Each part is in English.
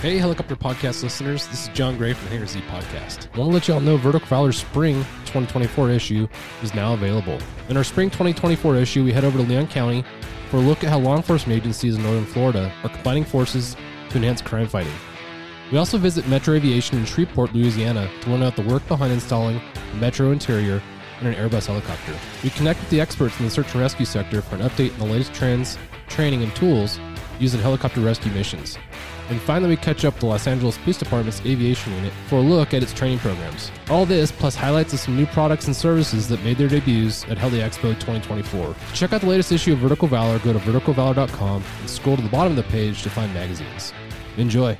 Hey, helicopter podcast listeners, this is John Gray from the Hangar Z podcast. I want to let y'all know Vertical Valor's spring 2024 issue is now available. In our spring 2024 issue, we head over to Leon County for a look at how law enforcement agencies in northern Florida are combining forces to enhance crime fighting. We also visit Metro Aviation in Shreveport, Louisiana to learn about the work behind installing a Metro interior in an Airbus helicopter. We connect with the experts in the search and rescue sector for an update on the latest trends, training, and tools used in helicopter rescue missions. And finally, we catch up with the Los Angeles Police Department's aviation unit for a look at its training programs. All this, plus highlights of some new products and services that made their debuts at Heli Expo 2024. To check out the latest issue of Vertical Valor, go to verticalvalor.com and scroll to the bottom of the page to find magazines. Enjoy.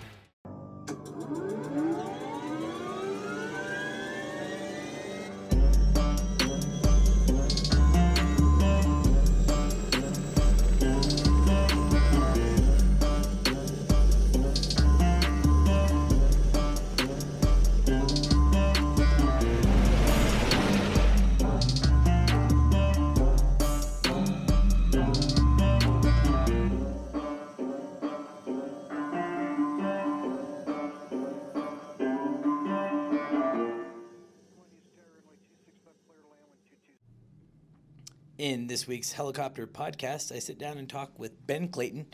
This week's helicopter podcast, I sit down and talk with Ben Clayton.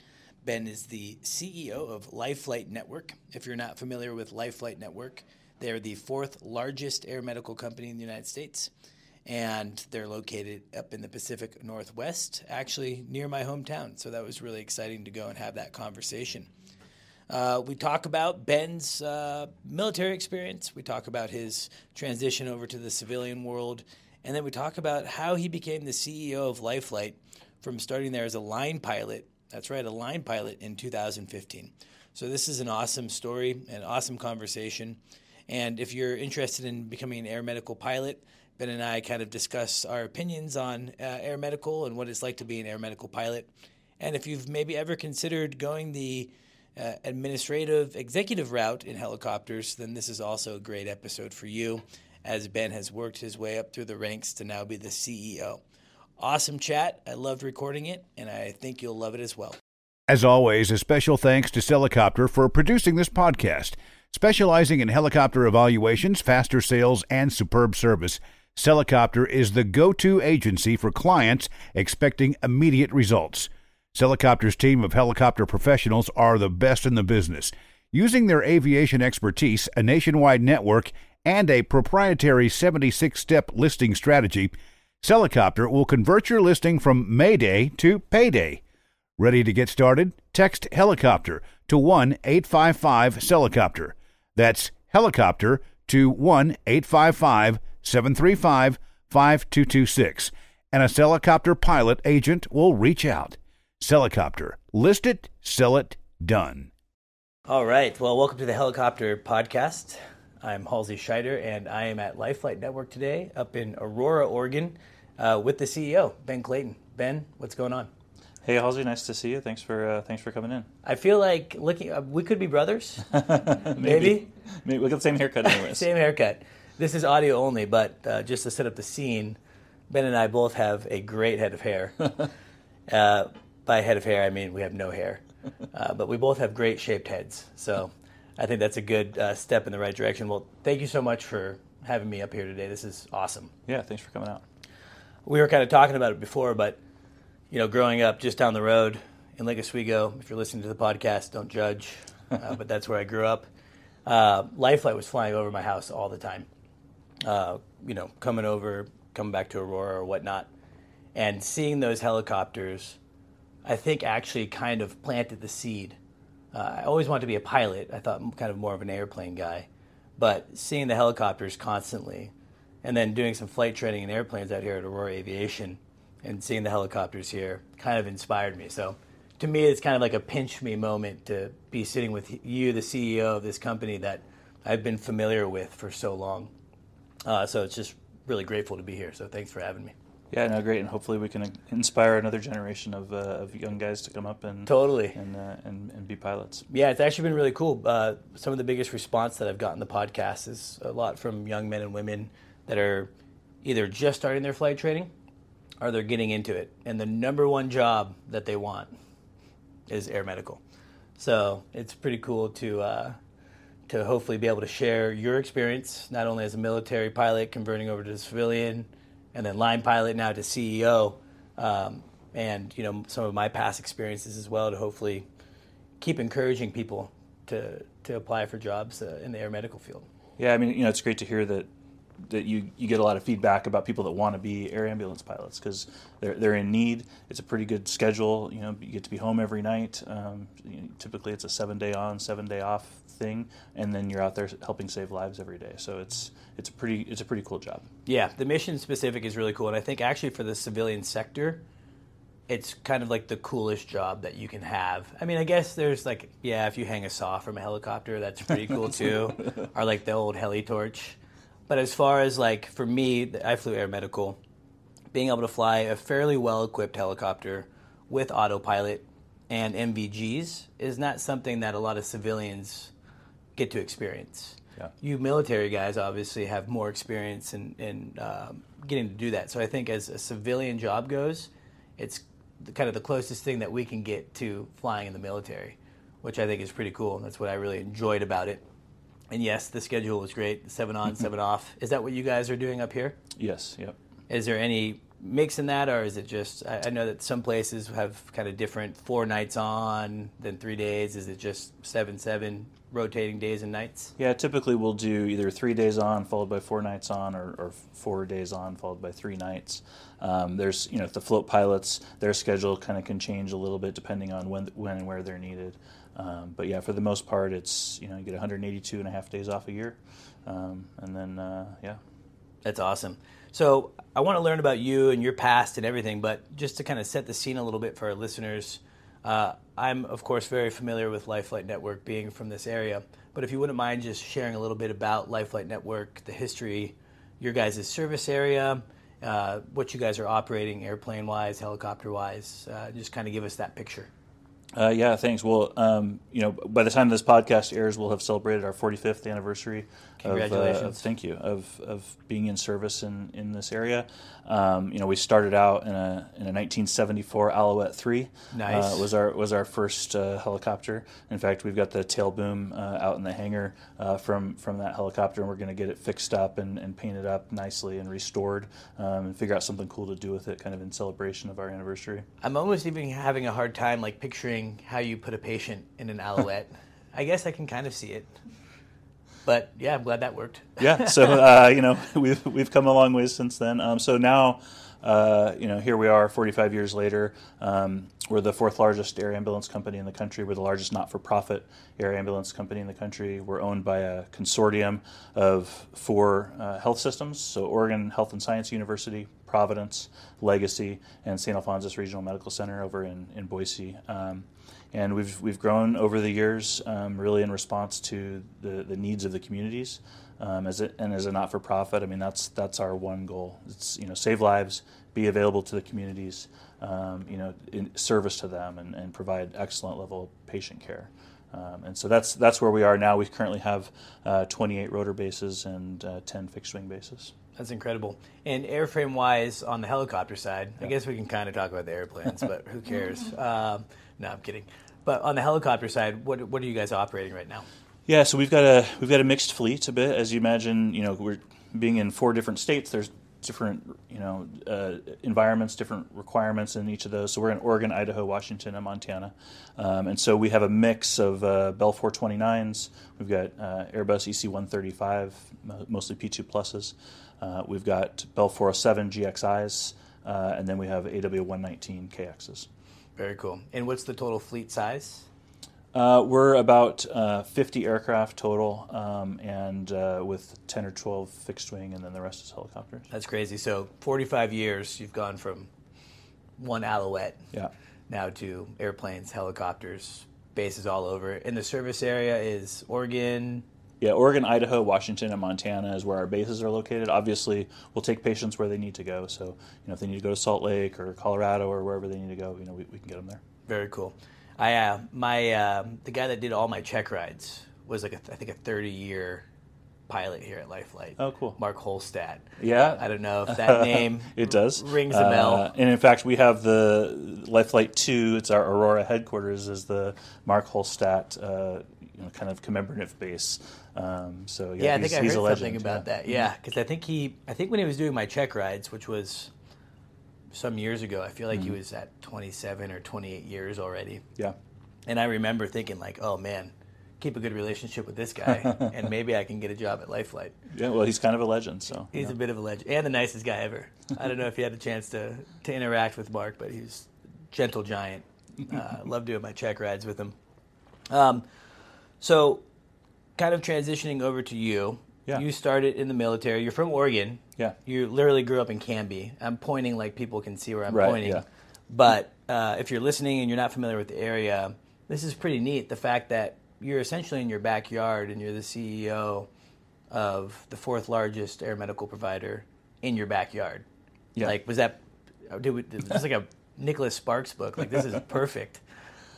Ben is the CEO of Life Flight Network. If you're not familiar with Life Flight Network, they're the fourth largest air medical company in the United States, and they're located up in the Pacific Northwest, actually near my hometown. So that was really exciting to go and have that conversation. Uh, we talk about Ben's uh, military experience. We talk about his transition over to the civilian world and then we talk about how he became the CEO of Life Flight from starting there as a line pilot. That's right, a line pilot in 2015. So this is an awesome story, an awesome conversation. And if you're interested in becoming an air medical pilot, Ben and I kind of discuss our opinions on uh, air medical and what it's like to be an air medical pilot. And if you've maybe ever considered going the uh, administrative executive route in helicopters, then this is also a great episode for you as Ben has worked his way up through the ranks to now be the CEO. Awesome chat. I loved recording it, and I think you'll love it as well. As always, a special thanks to SellACopter for producing this podcast. Specializing in helicopter evaluations, faster sales, and superb service, SellACopter is the go to agency for clients expecting immediate results. SellACopter's team of helicopter professionals are the best in the business. Using their aviation expertise, a nationwide network, and a proprietary 76 step listing strategy, SellACopter will convert your listing from Mayday to Payday. Ready to get started? Text helicopter to 1 855 SellACopter. That's helicopter to 1 855 735 5226. And a SellACopter pilot agent will reach out. SellACopter. List it, sell it, done. All right. Well, welcome to the Helicopter Podcast. I'm Halsey Schneider, and I am at Life Flight Network today up in Aurora, Oregon, uh, with the CEO, Ben Clayton. Ben, what's going on? Hey, Halsey, nice to see you. Thanks for uh, thanks for coming in. I feel like looking. Uh, we could be brothers. Maybe. Maybe. Maybe. We got the same haircut, anyways. same haircut. This is audio only, but uh, just to set up the scene, Ben and I both have a great head of hair. Uh, by head of hair, I mean we have no hair, uh, but we both have great shaped heads. So I think that's a good uh, step in the right direction. Well, thank you so much for having me up here today. This is awesome. Yeah, thanks for coming out. We were kind of talking about it before, but you know, growing up just down the road in Lake Oswego, if you're listening to the podcast, don't judge, uh, but that's where I grew up. Uh, Life Flight was flying over my house all the time. Uh, you know, coming over, coming back to Aurora or whatnot, and seeing those helicopters, I think actually kind of planted the seed uh, I always wanted to be a pilot. I thought kind of more of an airplane guy, but seeing the helicopters constantly, and then doing some flight training in airplanes out here at Aurora Aviation, and seeing the helicopters here kind of inspired me. So, to me, it's kind of like a pinch me moment to be sitting with you, the CEO of this company that I've been familiar with for so long. Uh, so it's just really grateful to be here. So thanks for having me. Yeah, no, great, and hopefully we can inspire another generation of, uh, of young guys to come up and totally and, uh, and and be pilots. Yeah, it's actually been really cool. Uh, some of the biggest response that I've gotten the podcast is a lot from young men and women that are either just starting their flight training or they're getting into it, and the number one job that they want is air medical. So it's pretty cool to uh, to hopefully be able to share your experience, not only as a military pilot converting over to civilian, and then line pilot now to CEO, um, and you know some of my past experiences as well to hopefully keep encouraging people to to apply for jobs uh, in the air medical field. Yeah, I mean, you know, it's great to hear that that you, you get a lot of feedback about people that want to be air ambulance pilots because they're, they're in need. It's a pretty good schedule. You know, you get to be home every night. Um, you know, typically, it's a seven day on, seven day off thing, and then you're out there helping save lives every day. So it's it's a pretty it's a pretty cool job. Yeah, the mission specific is really cool, and I think actually for the civilian sector, it's kind of like the coolest job that you can have. I mean, I guess there's like yeah, if you hang a saw from a helicopter, that's pretty cool too, or like the old heli torch. But as far as like for me, I flew air medical, being able to fly a fairly well equipped helicopter with autopilot and NVGs is not something that a lot of civilians get to experience. Yeah. You military guys obviously have more experience in, in um, getting to do that. So I think as a civilian job goes, it's the, kind of the closest thing that we can get to flying in the military, which I think is pretty cool. That's what I really enjoyed about it. And yes, the schedule was great. Seven on, seven off. Is that what you guys are doing up here? Yes. Yep. Is there any mix in that, or is it just? I, I know that some places have kind of different four nights on, then three days. Is it just seven, seven rotating days and nights? Yeah, typically we'll do either three days on followed by four nights on, or, or four days on followed by three nights. Um, there's, you know, if the float pilots, their schedule kind of can change a little bit depending on when, when and where they're needed. Um, but yeah, for the most part, it's you know you get 182 and a half days off a year, um, and then uh, yeah. That's awesome. So I want to learn about you and your past and everything, but just to kind of set the scene a little bit for our listeners, uh, I'm of course very familiar with Life Flight Network, being from this area. But if you wouldn't mind just sharing a little bit about Life Flight Network, the history, your guys' service area, uh, what you guys are operating airplane wise, helicopter wise, uh, just kind of give us that picture. Uh, yeah, thanks. Well, um, you know, by the time this podcast airs, we'll have celebrated our 45th anniversary. Congratulations! Of, uh, of, thank you of, of being in service in, in this area. Um, you know, we started out in a in a 1974 Alouette three. Nice uh, was our was our first uh, helicopter. In fact, we've got the tail boom uh, out in the hangar uh, from from that helicopter, and we're going to get it fixed up and, and painted up nicely and restored, um, and figure out something cool to do with it, kind of in celebration of our anniversary. I'm almost even having a hard time like picturing how you put a patient in an Alouette. I guess I can kind of see it. But yeah, I'm glad that worked. yeah, so uh, you know we've we've come a long ways since then. Um, so now, uh, you know, here we are, 45 years later. Um, we're the fourth largest air ambulance company in the country. We're the largest not-for-profit air ambulance company in the country. We're owned by a consortium of four uh, health systems: so Oregon Health and Science University, Providence, Legacy, and St. Alphonsus Regional Medical Center over in in Boise. Um, and we've we've grown over the years, um, really in response to the, the needs of the communities. Um, as it, and as a not-for-profit, I mean that's that's our one goal. It's you know save lives, be available to the communities, um, you know, in service to them, and, and provide excellent level of patient care. Um, and so that's that's where we are now. We currently have uh, 28 rotor bases and uh, 10 fixed wing bases. That's incredible. And airframe wise, on the helicopter side, yeah. I guess we can kind of talk about the airplanes, but who cares? Um, no, I'm kidding. But on the helicopter side, what what are you guys operating right now? Yeah, so we've got a we've got a mixed fleet a bit, as you imagine. You know, we're being in four different states. There's different you know uh, environments, different requirements in each of those. So we're in Oregon, Idaho, Washington, and Montana, um, and so we have a mix of uh, Bell 429s. We've got uh, Airbus EC135, mostly P2 pluses. Uh, we've got Bell 407 GXIs, uh, and then we have AW119 KXs. Very cool. And what's the total fleet size? Uh, we're about uh, 50 aircraft total, um, and uh, with 10 or 12 fixed wing, and then the rest is helicopters. That's crazy. So 45 years, you've gone from one Alouette yeah. now to airplanes, helicopters, bases all over. And the service area is Oregon, yeah, Oregon, Idaho, Washington, and Montana is where our bases are located. Obviously, we'll take patients where they need to go. So, you know, if they need to go to Salt Lake or Colorado or wherever they need to go, you know, we, we can get them there. Very cool. I uh, my uh, the guy that did all my check rides was like a, I think a 30 year pilot here at Life Flight. Oh, cool. Mark Holstat. Yeah, I don't know if that name it does rings a bell. Uh, and in fact, we have the Life Flight Two. It's our Aurora headquarters. Is the Mark Holstat, uh, you know, kind of commemorative base. Um, so yeah, Yeah, I he's, think I heard a legend. something about yeah. that. Yeah, because I think he, I think when he was doing my check rides, which was some years ago, I feel like Mm-hmm. he was at 27 or 28 years already. Yeah, And I remember thinking like, oh man, keep a good relationship with this guy, and maybe I can get a job at Life Flight. yeah. Well, he's kind of a legend. So He's a bit of a legend and the nicest guy ever. I don't know if you had a chance to, to interact with Mark, but he's gentle giant. Uh, love doing my check rides with him. Um, so, kind of transitioning over to you. Yeah. You started in the military. You're from Oregon. Yeah. You literally grew up in Canby. I'm pointing like people can see where I'm Right, pointing. yeah. But uh, if you're listening and you're not familiar with the area, this is pretty neat. The fact that you're essentially in your backyard and you're the CEO of the fourth largest air medical provider in your backyard. Yeah. Like, was that? Did we, this is like a Nicholas Sparks book. Like, this is perfect.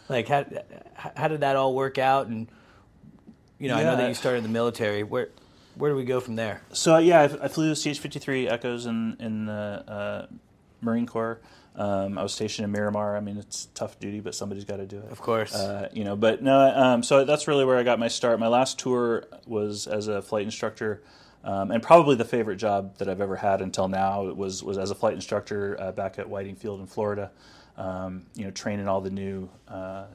Like, how how did that all work out? And you know, I know that you started in the military. Where where do we go from there? So yeah, I, I flew CH-53 Echoes in in the uh, Marine Corps. Um, I was stationed in Miramar. I mean, it's tough duty, but somebody's got to do it. Of course. Uh, you know, but no. Um, so that's really where I got my start. My last tour was as a flight instructor, um, and probably the favorite job that I've ever had until now was was as a flight instructor uh, back at Whiting Field in Florida. Um, you know, training all the new uh,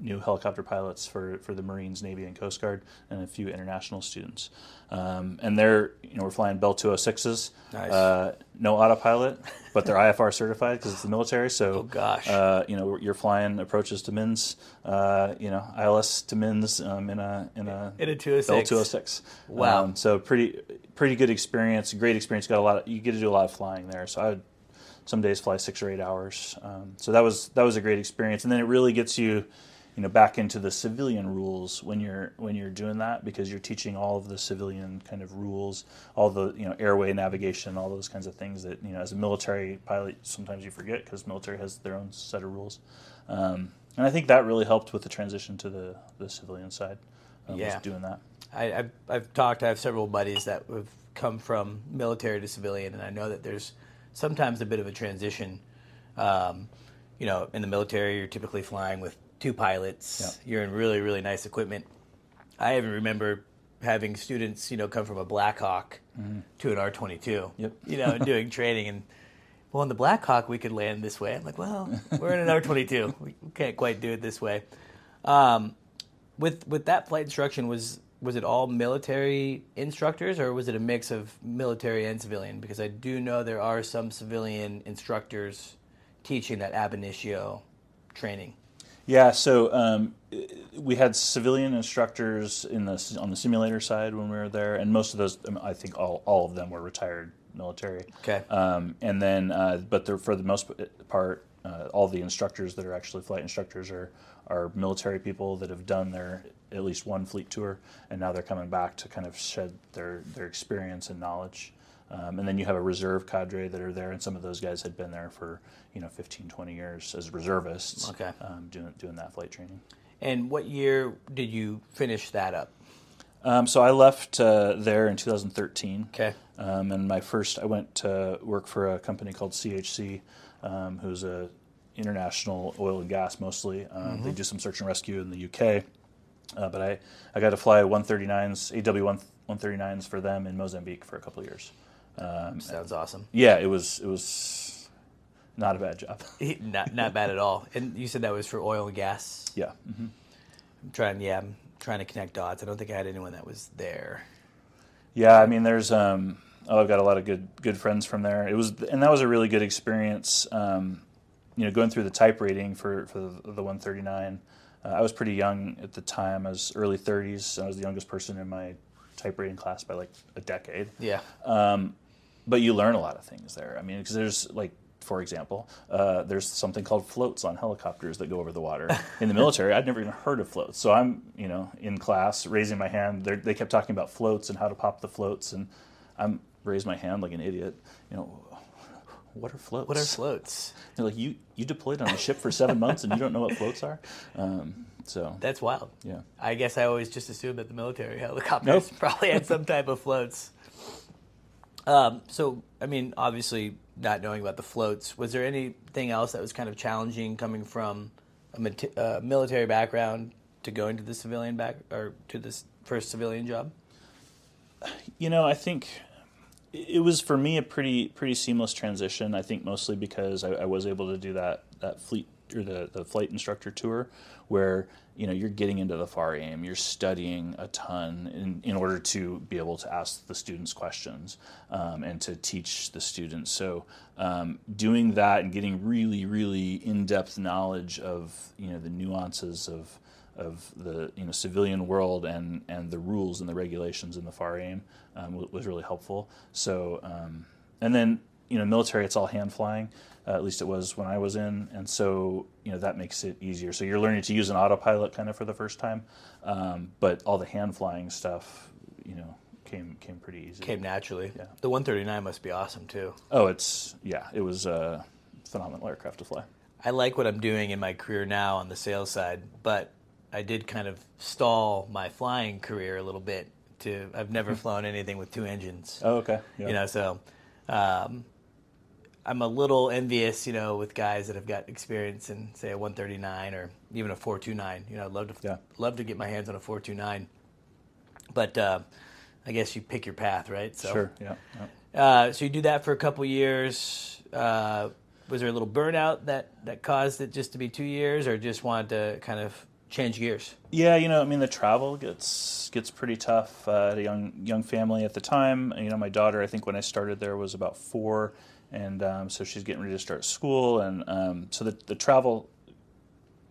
new helicopter pilots for, for the Marines, Navy, and Coast Guard, and a few international students. Um, and they're, you know, we're flying Bell 206s. Nice. Uh, no autopilot, but they're IFR certified because it's the military. So, Oh, gosh. Uh, you know, you're flying approaches to MINS, uh, you know, ILS to MINS um, in a in a In a 206. Bell 206. Wow. Um, so pretty pretty good experience, great experience. Got a lot. Of, you get to do a lot of flying there. So I would some days fly six or eight hours. Um, so that was that was a great experience, and then it really gets you, you know, back into the civilian rules when you're when you're doing that because you're teaching all of the civilian kind of rules, all the you know airway navigation, all those kinds of things that you know as a military pilot sometimes you forget because military has their own set of rules, um, and I think that really helped with the transition to the the civilian side. Um, Yeah. doing that. I, I've, I've talked. I have several buddies that have come from military to civilian, and I know that there's sometimes a bit of a transition. Um, you know, in the military, you're typically flying with two pilots. You're in really, really nice equipment. I even remember having students, you know, come from a Black Hawk to an R22. Yep. You know, and doing training and. Well, in the Blackhawk we could land this way. I'm like, well, we're in an R22. We can't quite do it this way. Um, with with that flight instruction was was it all military instructors or was it a mix of military and civilian because i do know there are some civilian instructors teaching that ab initio training Yeah, so um, we had civilian instructors in the on the simulator side when we were there, and most of those, I, think all, all of them were retired military. Okay. Um, and then, uh, but they're, for the most part, uh, all the instructors that are actually flight instructors are are military people that have done their at least one fleet tour, and now they're coming back to kind of shed their their experience and knowledge. Um, and then you have a reserve cadre that are there, and some of those guys had been there for you know 15, 20 years as reservists Okay. um, doing doing that flight training. and what year did you finish that up Um, so I left uh, there in 2013. Okay. Um, and my first, I went to work for a company called CHC, um, who's a international oil and gas mostly. Um, They do some search and rescue in the UK. Uh, but I, I got to fly 139s, AW 139s for them in Mozambique for a couple of years. sounds awesome Yeah, it was it was not a bad job. not, not bad at all and you said that was for oil and gas yeah. mhm. i'm trying yeah i'm trying to connect dots i don't think i had anyone that was there Yeah, I mean, there's um, oh, I've got a lot of good good friends from there. It was, and that was a really good experience. Um, you know, going through the type rating for for the, the 139. Uh, I was pretty young at the time. I was early 30s. I was the youngest person in my type rating class by like a decade. yeah But you learn a lot of things there. I mean, because there's like. For example, uh, there's something called floats on helicopters that go over the water. In the military, I'd never even heard of floats. So I'm, you know, in class raising my hand. They're, they kept talking about floats and how to pop the floats, and I'm raised my hand like an idiot. You know, what are floats? What are floats? They're like, you you deployed on a ship for seven months and you don't know what floats are. Um, so That's wild. yeah, I guess I always just assumed that the military helicopters Nope. probably had some type of floats. Um, so, I mean, obviously, not knowing about the floats, was there anything else that was kind of challenging coming from a mate- uh, military background to going to the civilian back or to this first civilian job? you know, I think it was for me a pretty pretty seamless transition. I think mostly because I, I was able to do that that fleet or the, the flight instructor tour where you know you're getting into the FAR/AIM. You're studying a ton in, in order to be able to ask the students questions um, and to teach the students. So um, doing that and getting really really in-depth knowledge of you know the nuances of of the you know civilian world and and the rules and the regulations in the FAR/AIM um, was really helpful. So um, and then you know military it's all hand flying uh, at least it was when I was in and so you know that makes it easier so you're learning to use an autopilot kind of for the first time um, but all the hand flying stuff you know came came pretty easy Came naturally. Yeah. The 139 must be awesome too. oh it's yeah it was a phenomenal aircraft to fly I like what I'm doing in my career now on the sales side, but I did kind of stall my flying career a little bit. To I've never flown anything with two engines. oh okay yeah. You know, so um, I'm a little envious, you know, with guys that have got experience in say a 139 or even a 429. You know, I'd love to Yeah. love to get my hands on a 429, but uh, I guess you pick your path, right? So sure yeah, yeah. uh, so you do that for a couple years. Uh, was there a little burnout that, that caused it just to be two years, or just wanted to kind of change gears? Yeah, you know, I mean, the travel gets gets pretty tough. Uh, a young young family at the time. You know, my daughter, I think when I started there was about four, and um, so she's getting ready to start school, and um, so the the travel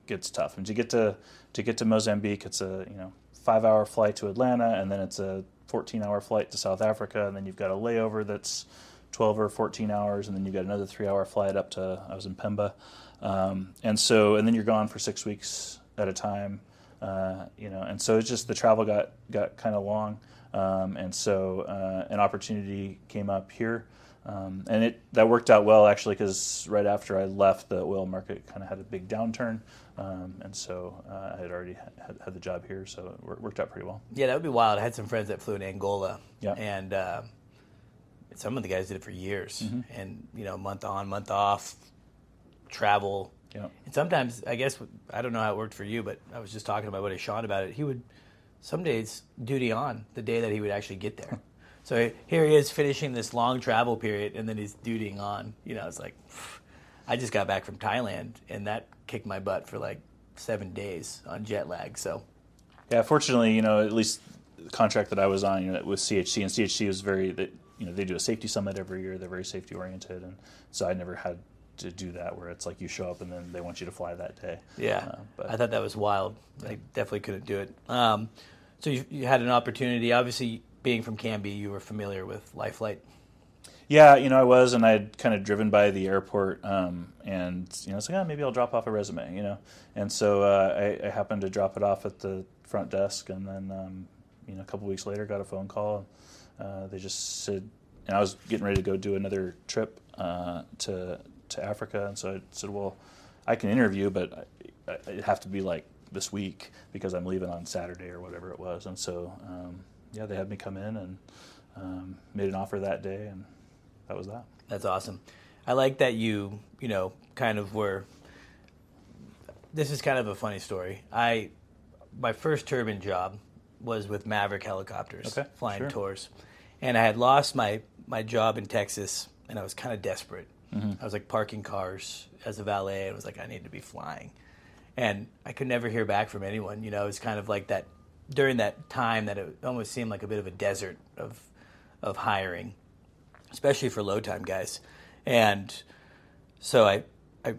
gets tough. And to get to to get to Mozambique, it's a you know five hour flight to Atlanta, and then it's a fourteen hour flight to South Africa, and then you've got a layover that's twelve or fourteen hours, and then you've got another three hour flight up to I was in Pemba, um, and so and then you're gone for six weeks at a time, uh, you know, and so it's just the travel got got kind of long, um, and so uh, an opportunity came up here. Um, and it that worked out well actually because right after I left, the oil market kind of had a big downturn, um, and so uh, I had already had, had the job here, so it worked out pretty well. Yeah, that would be wild. I had some friends that flew in Angola, Yeah. and uh, some of the guys did it for years, Mm-hmm. and you know, month on, month off, travel. Yeah. And sometimes, I guess, I don't know how it worked for you, but I was just talking to my buddy Sean about it. He would some days duty on the day that he would actually get there. so here he is finishing this long travel period, and then he's dutying on. You know, it's like I just got back from Thailand, and that kicked my butt for like seven days on jet lag. So Yeah, fortunately, you know, at least the contract that I was on, you know, with CHC, and CHC was very, that you know, they do a safety summit every year. They're very safety oriented, and so I never had to do that where it's like you show up and then they want you to fly that day. Yeah, Uh, but I thought that was wild. I definitely couldn't do it. Um, so you, you had an opportunity. Obviously, being from Canby, you were familiar with Life Flight. Yeah, you know, I was, and I'd kind of driven by the airport, um, and you know, it's like, oh, maybe I'll drop off a resume, you know, and so uh, I, I happened to drop it off at the front desk, and then um, you know, a couple weeks later, got a phone call. Uh, they just said, and I was getting ready to go do another trip uh, to to Africa, and so I said, well, I can interview, but I, I, it'd have to be like this week because I'm leaving on Saturday or whatever it was, and so um, yeah, they had me come in and um, made an offer that day, and that was that. That's awesome. I like that you, you know, kind of were. This is kind of a funny story. I, my first turbine job was with Maverick helicopters, Okay, flying sure. tours, and I had lost my my job in Texas, and I was kind of desperate. Mm-hmm. I was like parking cars as a valet, and was like, I need to be flying, and I could never hear back from anyone. You know, it was kind of like that during that time that it almost seemed like a bit of a desert of of hiring especially for low time guys. And so I, I,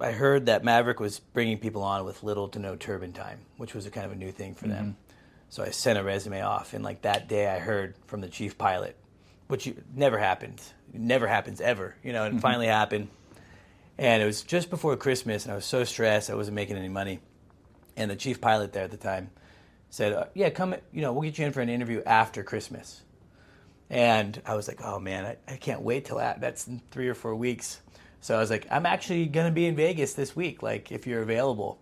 I heard that Maverick was bringing people on with little to no turbine time, which was a kind of a new thing for them. Mm-hmm. So I sent a resume off, and like that day, I heard from the chief pilot, which never happened, It never happens ever, you know. And it mm-hmm. finally happened, and it was just before Christmas, and I was so stressed, I wasn't making any money. And the chief pilot there at the time said, uh, "Yeah, come, you know, we'll get you in for an interview after Christmas." And I was like, oh man, I, I can't wait till that. That's in three or four weeks. So I was like, I'm actually going to be in Vegas this week, like if you're available.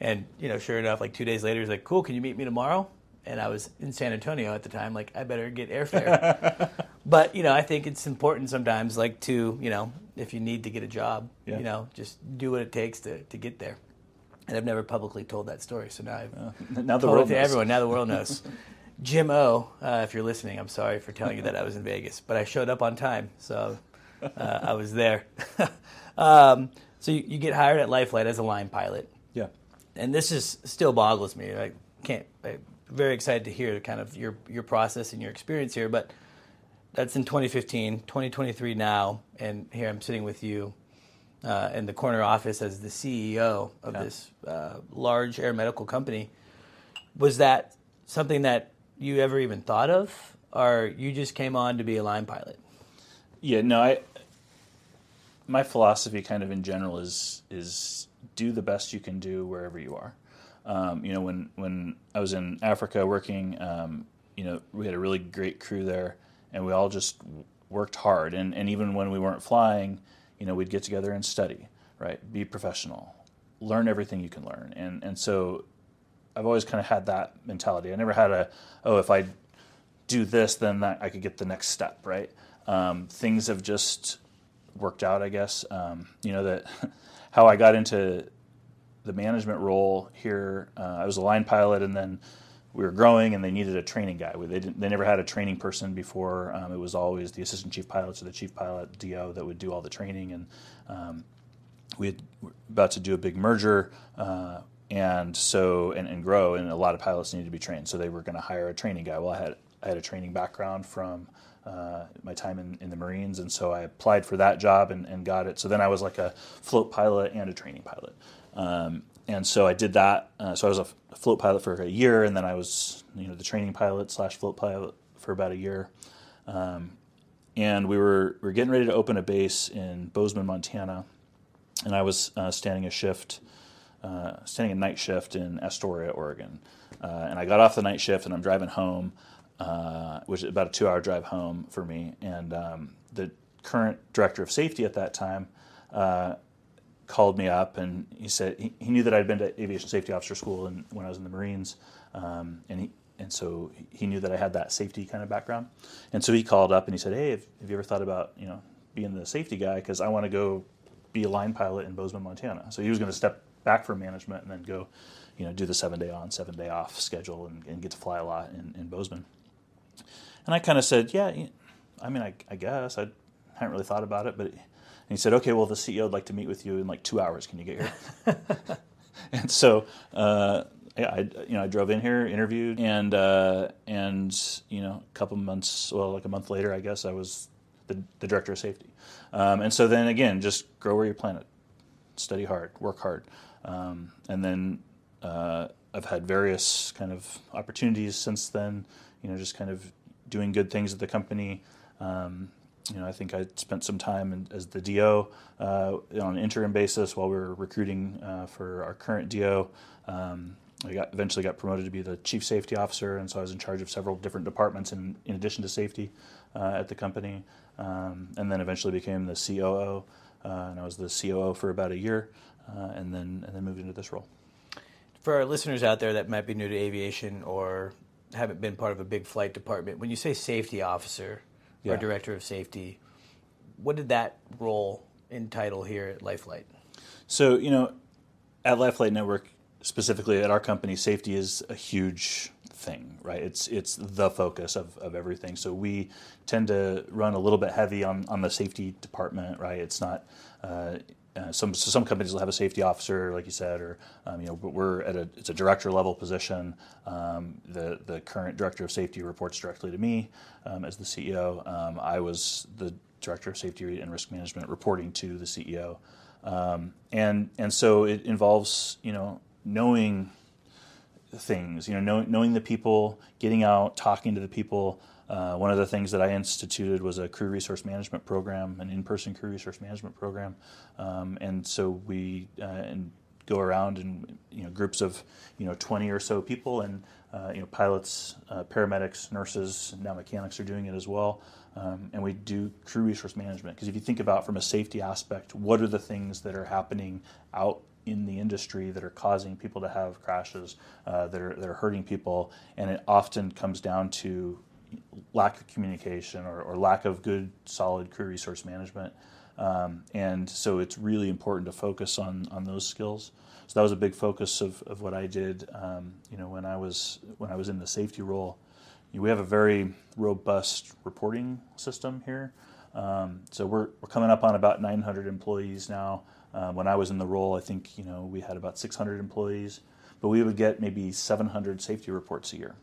And, you know, sure enough, like two days later, he's like, cool, can you meet me tomorrow? And I was in San Antonio at the time, like, I better get airfare. but, you know, I think it's important sometimes, like, to, you know, if you need to get a job, Yeah. you know, just do what it takes to, to get there. And I've never publicly told that story, so now I've now the told it world to knows. everyone. Now the world knows. Jim O, uh, if you're listening, I'm sorry for telling you that I was in Vegas, but I showed up on time, so uh, I was there. um, so you, you get hired at Life Flight as a line pilot, Yeah. and this is still boggles me. I can't. I'm very excited to hear kind of your your process and your experience here, but that's in 2015, 2023 now, and here I'm sitting with you uh, in the corner office as the CEO of Yeah. this uh, large air medical company. Was that something that you ever even thought of, or you just came on to be a line pilot? Yeah, no, I my philosophy kind of in general is is do the best you can do wherever you are. Um, you know, when when I was in Africa working, um, you know, we had a really great crew there, and we all just worked hard. And and even when we weren't flying, you know, we'd get together and study, right? Be professional, learn everything you can learn. And and so, I've always kind of had that mentality. I never had a oh, if I do this, then that I could get the next step, right? Um, things have just worked out, I guess. Um, you know that how I got into the management role here. Uh, I was a line pilot, and then we were growing, and they needed a training guy. They they never had a training person before. Um, it was always the assistant chief pilots or the chief pilot DO that would do all the training, and um, we had were about to do a big merger. Uh, and so and, and grow and a lot of pilots needed to be trained so they were going to hire a training guy well i had i had a training background from uh, my time in, in the marines and so i applied for that job and, and got it so then i was like a float pilot and a training pilot um, and so i did that uh, so i was a float pilot for a year and then i was you know the training pilot slash float pilot for about a year um, and we were we were getting ready to open a base in bozeman montana and i was uh, standing a shift uh, standing a night shift in Astoria, Oregon. Uh, and I got off the night shift and I'm driving home, uh, which is about a two hour drive home for me. And um, the current director of safety at that time uh, called me up and he said he, he knew that I'd been to aviation safety officer school and, when I was in the Marines. Um, and he, and so he knew that I had that safety kind of background. And so he called up and he said, Hey, have, have you ever thought about, you know, being the safety guy? Because I want to go be a line pilot in Bozeman, Montana. So he was going to step back from management and then go, you know, do the seven day on, seven day off schedule and, and get to fly a lot in, in Bozeman. And I kind of said, yeah, I mean, I, I guess I hadn't really thought about it, but and he said, okay, well, the CEO would like to meet with you in like two hours. Can you get here? and so, uh, yeah, I you know I drove in here, interviewed, and uh, and you know a couple months, well, like a month later, I guess I was the, the director of safety. Um, and so then again, just grow where you plant it, study hard, work hard, um, and then uh, I've had various kind of opportunities since then. You know, just kind of doing good things at the company. Um, you know, I think I spent some time in, as the DO uh, on an interim basis while we were recruiting uh, for our current DO. Um, I got eventually got promoted to be the chief safety officer, and so I was in charge of several different departments in, in addition to safety uh, at the company. Um, and then eventually became the COO, uh, and I was the COO for about a year, uh, and then and then moved into this role. For our listeners out there that might be new to aviation or haven't been part of a big flight department, when you say safety officer or Yeah. director of safety, what did that role entitle here at Life Flight? So, you know, at Life Flight Network, specifically at our company, safety is a huge thing, right? It's it's the focus of, of everything. So we tend to run a little bit heavy on, on the safety department, right? It's not uh, uh, some so some companies will have a safety officer, like you said, or um, you know, but we're at a it's a director level position. Um, the the current director of safety reports directly to me um, as the CEO. Um, I was the director of safety and risk management, reporting to the CEO, um, and and so it involves you know knowing things, you know, know, knowing the people, getting out, talking to the people. Uh, one of the things that I instituted was a crew resource management program, an in-person crew resource management program, um, and so we uh, and go around in you know groups of you know 20 or so people and uh, you know, pilots, uh, paramedics, nurses, now mechanics are doing it as well. Um, and we do crew resource management. Because if you think about from a safety aspect, what are the things that are happening out in the industry that are causing people to have crashes, uh, that are that are hurting people, and it often comes down to lack of communication or, or lack of good, solid crew resource management. Um, and so it's really important to focus on on those skills. So that was a big focus of, of what I did. Um, you know, when I was when I was in the safety role, we have a very robust reporting system here. Um, so we're we're coming up on about 900 employees now. Uh, when I was in the role, I think you know we had about 600 employees, but we would get maybe 700 safety reports a year,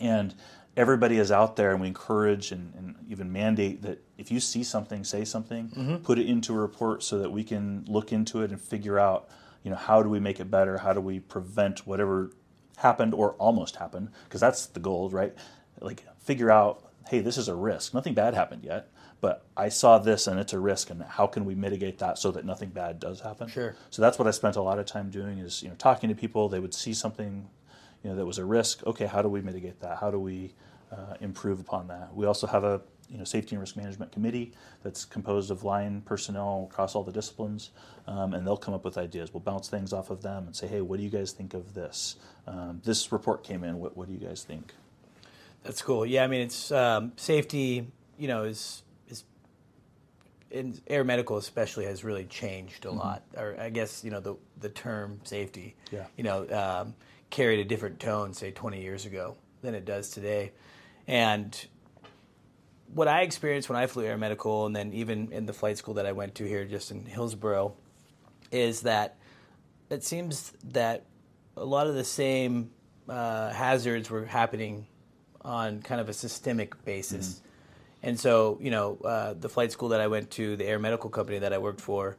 and everybody is out there, and we encourage and, and even mandate that if you see something, say something, mm-hmm. put it into a report so that we can look into it and figure out you know how do we make it better, how do we prevent whatever happened or almost happened, because that's the goal, right? Like figure out, hey, this is a risk. Nothing bad happened yet but I saw this and it's a risk, and how can we mitigate that so that nothing bad does happen? Sure. So that's what I spent a lot of time doing is you know talking to people. They would see something, you know, that was a risk. Okay, how do we mitigate that? How do we uh, improve upon that? We also have a you know safety and risk management committee that's composed of line personnel across all the disciplines, um, and they'll come up with ideas. We'll bounce things off of them and say, hey, what do you guys think of this? Um, this report came in. What what do you guys think? That's cool. Yeah, I mean, it's um, safety. You know, is is in air medical especially has really changed a mm-hmm. lot. Or I guess you know the the term safety, yeah. you know, um, carried a different tone say 20 years ago than it does today. And what I experienced when I flew air medical, and then even in the flight school that I went to here, just in Hillsboro, is that it seems that a lot of the same uh, hazards were happening on kind of a systemic basis. Mm-hmm and so, you know, uh, the flight school that I went to, the air medical company that I worked for,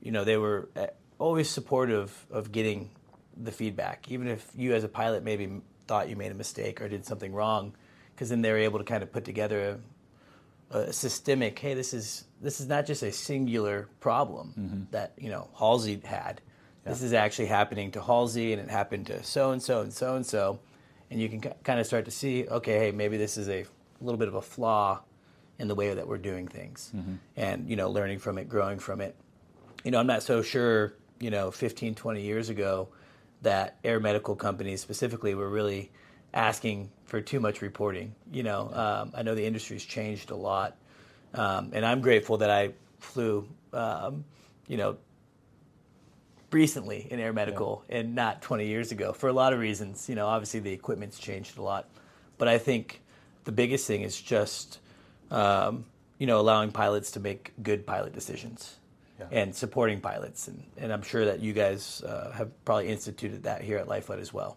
you know, they were uh, always supportive of getting the feedback, even if you as a pilot maybe thought you made a mistake or did something wrong, because then they were able to kind of put together a, a, systemic. Hey, this is this is not just a singular problem mm-hmm. that you know Halsey had. Yeah. This is actually happening to Halsey, and it happened to so and so and so and so, and you can kind of start to see, okay, hey, maybe this is a little bit of a flaw in the way that we're doing things mm-hmm. and you know learning from it growing from it you know i'm not so sure you know 15 20 years ago that air medical companies specifically were really asking for too much reporting you know um, i know the industry's changed a lot um, and i'm grateful that i flew um, you know recently in air medical yeah. and not 20 years ago for a lot of reasons you know obviously the equipment's changed a lot but i think the biggest thing is just um, you know, allowing pilots to make good pilot decisions yeah. and supporting pilots. And, and I'm sure that you guys uh, have probably instituted that here at LifeFlight as well.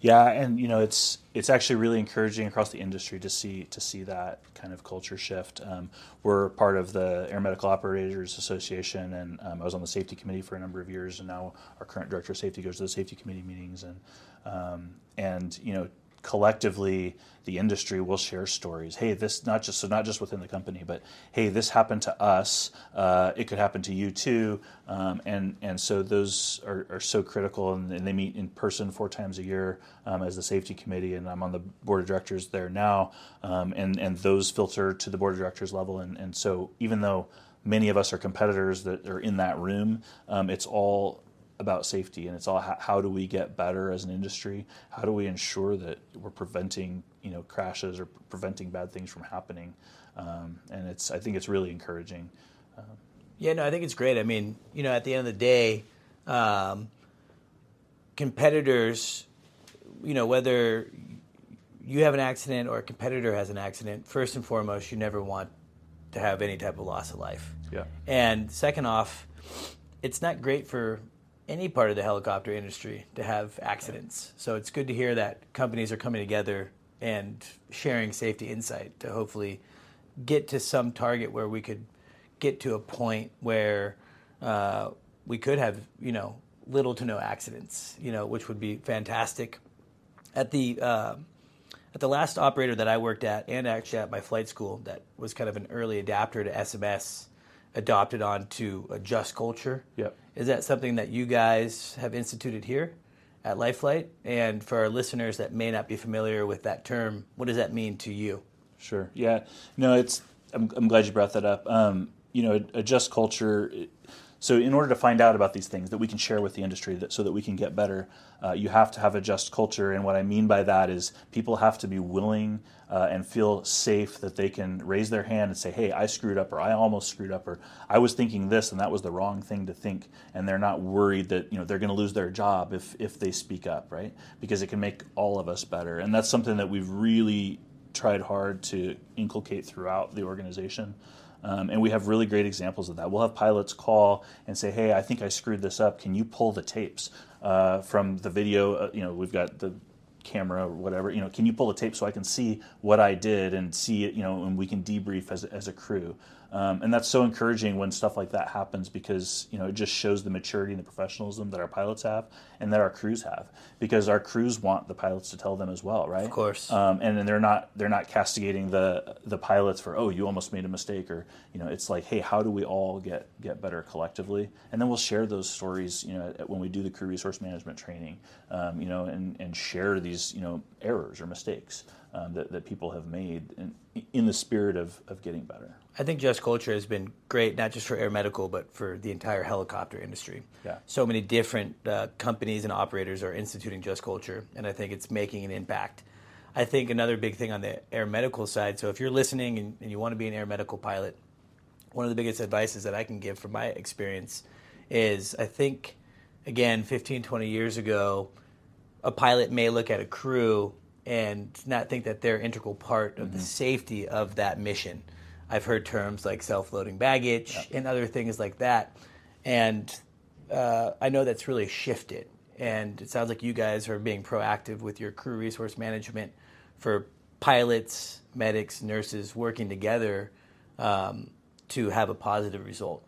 Yeah, and you know it's it's actually really encouraging across the industry to see to see that kind of culture shift. Um, we're part of the Air Medical Operators Association, and um, I was on the safety committee for a number of years, and now our current director of safety goes to the safety committee meetings, and um, and you know collectively the industry will share stories. Hey this not just so not just within the company but hey this happened to us uh, it could happen to you too. Um, and and so those are, are so critical and, and, they meet in person four times a year um, as the safety committee and I'm on the board of directors there now. Um, and and those filter to the board of directors level and, and so even though many of us are competitors that are in that room um, it's all about safety, and it's all how, how, do we get better as an industry? How do we ensure that we're preventing you know crashes or preventing bad things from happening? Um, and it's I think it's really encouraging. Um, yeah, no, I think it's great. I mean, you know, at the end of the day, um, competitors, you know, whether you have an accident or a competitor has an accident, first and foremost, you never want to have any type of loss of life. Yeah. And second off, it's not great for any part of the helicopter industry to have accidents. So it's good to hear that companies are coming together and sharing safety insight to hopefully get to some target where we could get to a point where uh, we could have, you know, little to no accidents, you know, which would be fantastic. At the uh, at the last operator that I worked at, and actually at my flight school, that was kind of an early adapter to SMS adopted onto a just culture. Yep. Is that something that you guys have instituted here? at LifeFlight? And for our listeners that may not be familiar with that term, what does that mean to you? Sure. Yeah. No, it's. I'm, I'm glad you brought that up. Um, you know, a, a just culture. So, in order to find out about these things that we can share with the industry, that, so that we can get better, uh, you have to have a just culture. And what I mean by that is people have to be willing uh, and feel safe that they can raise their hand and say, "Hey, I screwed up," or "I almost screwed up," or "I was thinking this and that was the wrong thing to think," and they're not worried that you know they're going to lose their job if if they speak up, right? Because it can make all of us better, and that's something that we've really tried hard to inculcate throughout the organization. Um, and we have really great examples of that. We'll have pilots call and say, "Hey, I think I screwed this up. Can you pull the tapes uh, from the video? Uh, you know, we've got the camera or whatever. You know, can you pull the tape so I can see what I did and see it? You know, and we can debrief as as a crew." Um, and that's so encouraging when stuff like that happens because you know it just shows the maturity and the professionalism that our pilots have and that our crews have because our crews want the pilots to tell them as well, right? Of course. Um, and then they're not they're not castigating the the pilots for oh you almost made a mistake or you know it's like hey how do we all get get better collectively and then we'll share those stories you know when we do the crew resource management training um, you know and and share these you know errors or mistakes um, that, that people have made in, in the spirit of, of getting better. I think Just Culture has been great, not just for air medical, but for the entire helicopter industry. Yeah. So many different uh, companies and operators are instituting Just Culture, and I think it's making an impact. I think another big thing on the air medical side, so if you're listening and, and you want to be an air medical pilot, one of the biggest advices that I can give from my experience is I think, again, 15, 20 years ago, a pilot may look at a crew and not think that they're integral part of mm-hmm. the safety of that mission. I've heard terms like self-loading baggage yep. and other things like that, and uh, I know that's really shifted. And it sounds like you guys are being proactive with your crew resource management for pilots, medics, nurses working together um, to have a positive result.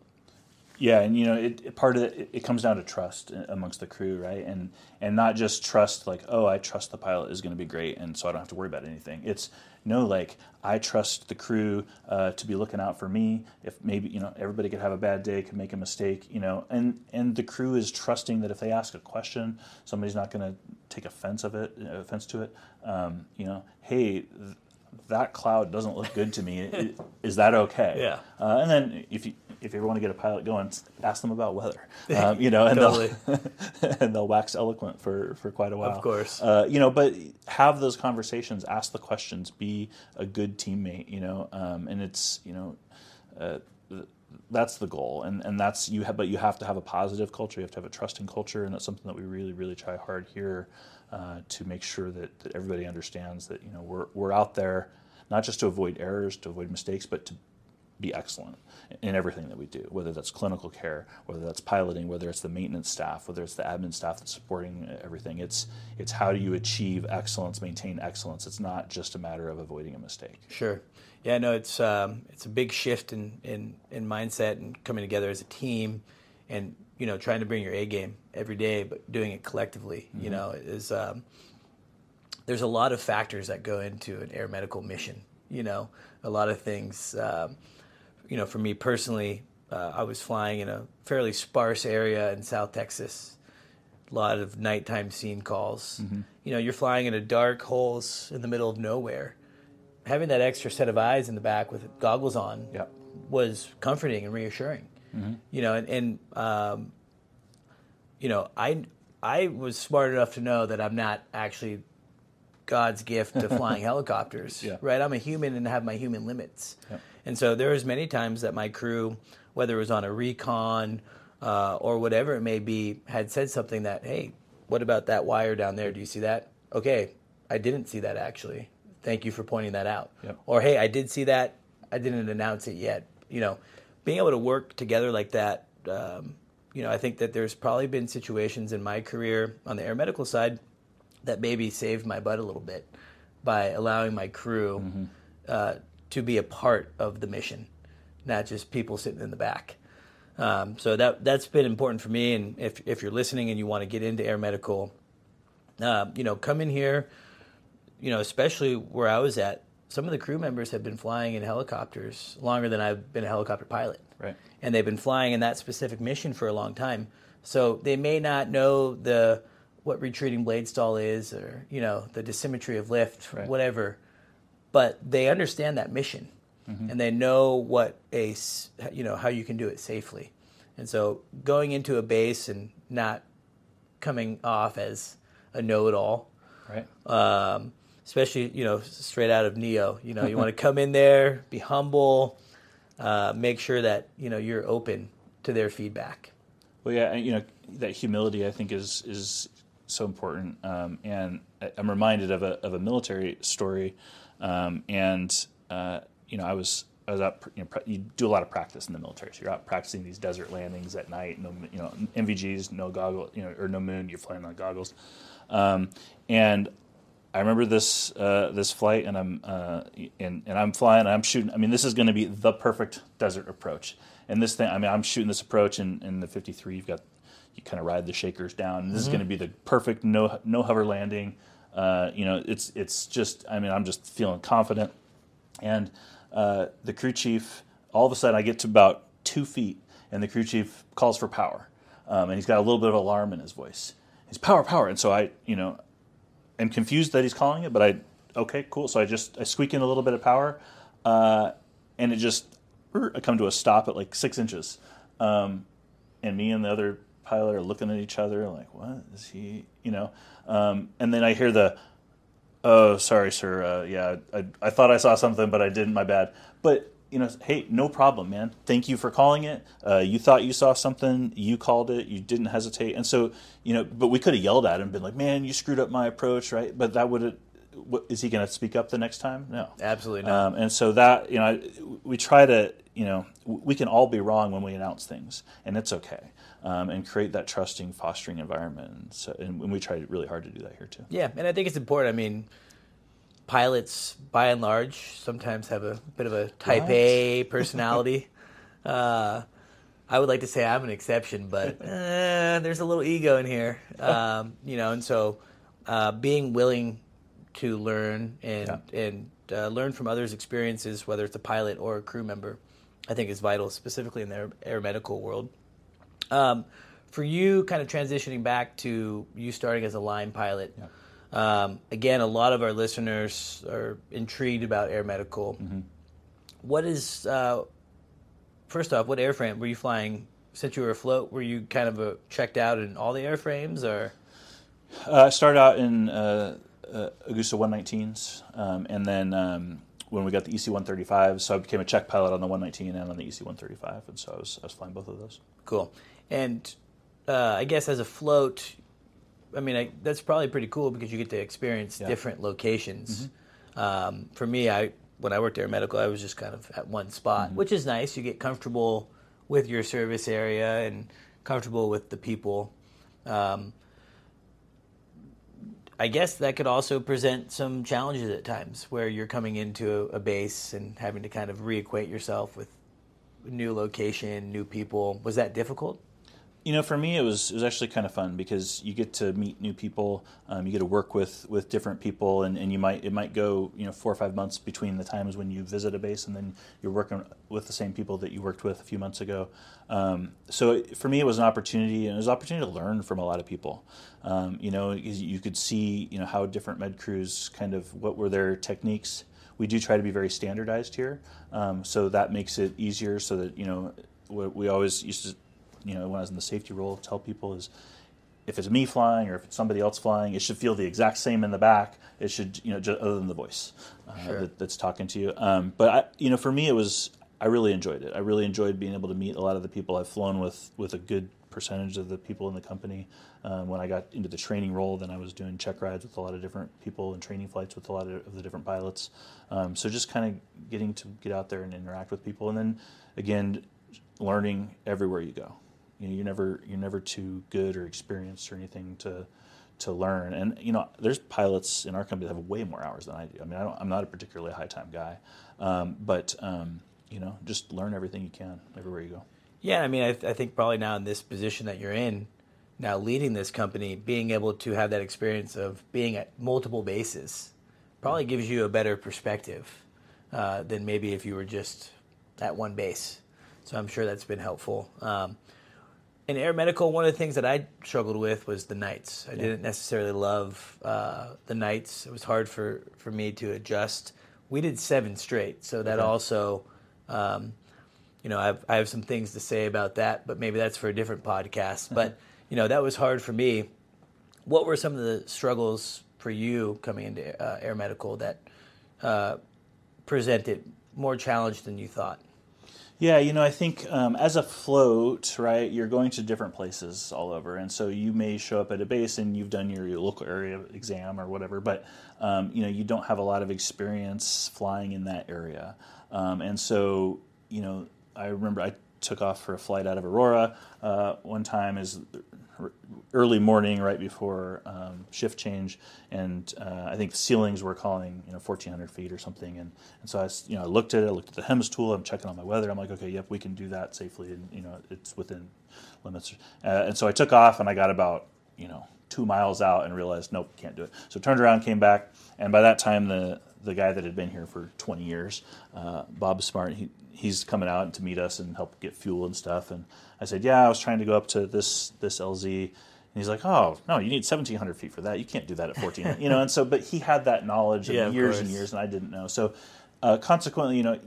Yeah, and you know, it, it part of it, it comes down to trust amongst the crew, right? And and not just trust like, oh, I trust the pilot is going to be great, and so I don't have to worry about anything. It's no, like I trust the crew uh, to be looking out for me. If maybe you know everybody could have a bad day, could make a mistake, you know, and and the crew is trusting that if they ask a question, somebody's not going to take offense of it, offense to it. Um, you know, hey. Th- that cloud doesn't look good to me. Is that okay? Yeah. Uh, and then if you if you ever want to get a pilot going, ask them about weather. Um, you know, and they'll and they'll wax eloquent for, for quite a while. Of course. Uh, you know, but have those conversations, ask the questions, be a good teammate. You know, um, and it's you know. Uh, that's the goal, and and that's you have, but you have to have a positive culture. You have to have a trusting culture, and that's something that we really, really try hard here uh, to make sure that, that everybody understands that you know we're we're out there not just to avoid errors, to avoid mistakes, but to be excellent in everything that we do, whether that's clinical care, whether that's piloting, whether it's the maintenance staff, whether it's the admin staff that's supporting everything. It's it's how do you achieve excellence, maintain excellence. It's not just a matter of avoiding a mistake. Sure. Yeah, no, it's um, it's a big shift in, in, in mindset and coming together as a team, and you know trying to bring your A game every day, but doing it collectively. Mm-hmm. You know, is um, there's a lot of factors that go into an air medical mission. You know, a lot of things. Um, you know, for me personally, uh, I was flying in a fairly sparse area in South Texas. A lot of nighttime scene calls. Mm-hmm. You know, you're flying into dark holes in the middle of nowhere. Having that extra set of eyes in the back with goggles on yep. was comforting and reassuring. Mm-hmm. You know, and, and um, you know, I I was smart enough to know that I'm not actually God's gift to flying helicopters. Yeah. Right? I'm a human and have my human limits. Yep. And so there was many times that my crew, whether it was on a recon uh, or whatever it may be, had said something that, hey, what about that wire down there? Do you see that? Okay, I didn't see that actually. Thank you for pointing that out. Yep. Or hey, I did see that. I didn't announce it yet. You know, being able to work together like that. Um, you know, I think that there's probably been situations in my career on the air medical side that maybe saved my butt a little bit by allowing my crew mm-hmm. uh, to be a part of the mission, not just people sitting in the back. Um, so that that's been important for me. And if if you're listening and you want to get into air medical, uh, you know, come in here. You know, especially where I was at, some of the crew members have been flying in helicopters longer than I've been a helicopter pilot. Right. And they've been flying in that specific mission for a long time. So they may not know the what retreating blade stall is, or you know the dissymmetry of lift, Right. whatever. But they understand that mission, and they know what a you know how you can do it safely. And so going into a base and not coming off as a know-it-all, Right. um, especially you know straight out of Neo. You know, you want to come in there, be humble, uh, make sure that you know you're open to their feedback. Well, yeah, you know that humility I think is is so important, um, and I- I'm reminded of a of a military story, um, and uh, you know I was I was out you know pra- you do a lot of practice in the military, so you're out practicing these desert landings at night, no you know NVGs, no goggles, you know or no moon, you're flying on goggles, um, and I remember this uh, this flight, and I'm uh, and and I'm flying. and I'm shooting. I mean, this is going to be the perfect desert approach. And this thing, I mean, I'm shooting this approach in, in the 53. You've got you kind of ride the shakers down. And this is going to be the perfect no no hover landing. Uh, you know, it's it's just. I mean, I'm just feeling confident. And uh, the crew chief, all of a sudden, I get to about two feet, and the crew chief calls for power, um, and he's got a little bit of alarm in his voice. He's power, power, and so I, you know, am confused that he's calling it, but I okay, cool. So I just I squeak in a little bit of power, uh, and it just I come to a stop at like six inches, um, and me and the other pilot are looking at each other like, what is he? You know, um, and then I hear the, oh, sorry, sir. Uh, yeah, I, I thought I saw something, but I didn't. My bad. But you know, hey, no problem, man. Thank you for calling it. Uh, you thought you saw something, you called it, you didn't hesitate, and so you know. But we could have yelled at him, and been like, "Man, you screwed up my approach," right? But that would have. What, is he going to speak up the next time? No, Absolutely not. Um, and so that you know, I- we try to you know, w- we can all be wrong when we announce things, and it's okay, um, and create that trusting, fostering environment. And, so, and we try really hard to do that here too. Yeah, and I think it's important. I mean, pilots, by and large, sometimes have a bit of a type A personality. uh, I would like to say I'm an exception, but uh, there's a little ego in here, um, you know. And so, uh, being willing to learn and and uh, learn from others' experiences, whether it's a pilot or a crew member, I think is vital, specifically in the aer- aeromedical world. Um, for you, kind of transitioning back to you starting as a line pilot. Um, again, a lot of our listeners are intrigued about air medical. What is uh, first off? What airframe were you flying? Since you were afloat, were you kind of uh checked out in all the airframes, or Uh, I started out in uh, uh, Agusta 119s, um, and then um, when we got the EC 135, so I became a check pilot on the 119 and on the EC 135, and so I was I was flying both of those. cool? And uh, I guess as a float, I mean I, that's probably pretty cool because you get to experience different locations. Um, for me, I when I worked air medical, I was just kind of at one spot, which is nice. You get comfortable with your service area and comfortable with the people. Um, I guess that could also present some challenges at times where you're coming into a, a base and having to kind of reacquaint yourself with new location, new people. Was that difficult? You know, for me, it was it was actually kind of fun because you get to meet new people, um, you get to work with with different people, and, and you might it might go you know four or five months between the times when you visit a base and then you're working with the same people that you worked with a few months ago. Um, so it, for me, it was an opportunity, and it was an opportunity to learn from a lot of people. Um, you know, you could see you know how different med crews kind of what were their techniques. We do try to be very standardized here, um, so that makes it easier. So that you know, we always used to you know, when I was in the safety role, tell people is if it's me flying or if it's somebody else flying, it should feel the exact same in the back. It should, you know, just, other than the voice uh, Sure. that, that's talking to you. Um, but I, you know, for me, it was I really enjoyed it. I really enjoyed being able to meet a lot of the people I've flown with, with a good percentage of the people in the company. Um, when I got into the training role, then I was doing check rides with a lot of different people and training flights with a lot of, of the different pilots. Um, so just kind of getting to get out there and interact with people, and then again, learning everywhere you go. You know, you're never you're never too good or experienced or anything to to learn. And you know, there's pilots in our company that have way more hours than I do. I mean, I I'm not a particularly high time guy, um, but um, you know, just learn everything you can everywhere you go. Yeah, I mean, I, I think probably now in this position that you're in, now leading this company, being able to have that experience of being at multiple bases probably gives you a better perspective uh, than maybe if you were just at one base. So I'm sure that's been helpful. Um, in air medical, one of the things that I struggled with was the nights. I didn't necessarily love uh, the nights. It was hard for, for me to adjust. We did seven straight, so that also, um, you know, I have, I have some things to say about that, but maybe that's for a different podcast. But you know, that was hard for me. What were some of the struggles for you coming into uh, air medical that uh, presented more challenge than you thought? Yeah, you know, I think um, as a float, right, you're going to different places all over, and so you may show up at a base and you've done your, your local area exam or whatever, but um, you know you don't have a lot of experience flying in that area, um, and so you know I remember I took off for a flight out of Aurora uh, one time as early morning, right before um, shift change, and uh, I think ceilings were calling, you know, 1,400 feet or something. And, and so I, you know, I looked at it, I looked at the HEMS tool, I'm checking on my weather. I'm like, okay, yep, we can do that safely, and you know, it's within limits. Uh, and so I took off, and I got about, you know, two miles out, and realized, nope, can't do it. So turned around, came back, and by that time, the the guy that had been here for 20 years, uh, Bob Smart, he, he's coming out to meet us and help get fuel and stuff. And I said, yeah, I was trying to go up to this this LZ and he's like, "Oh no, you need 1,700 feet for that. You can't do that at 14." you know, and so, but he had that knowledge of Yeah, of years course. and years, and I didn't know. So, uh, consequently, you know,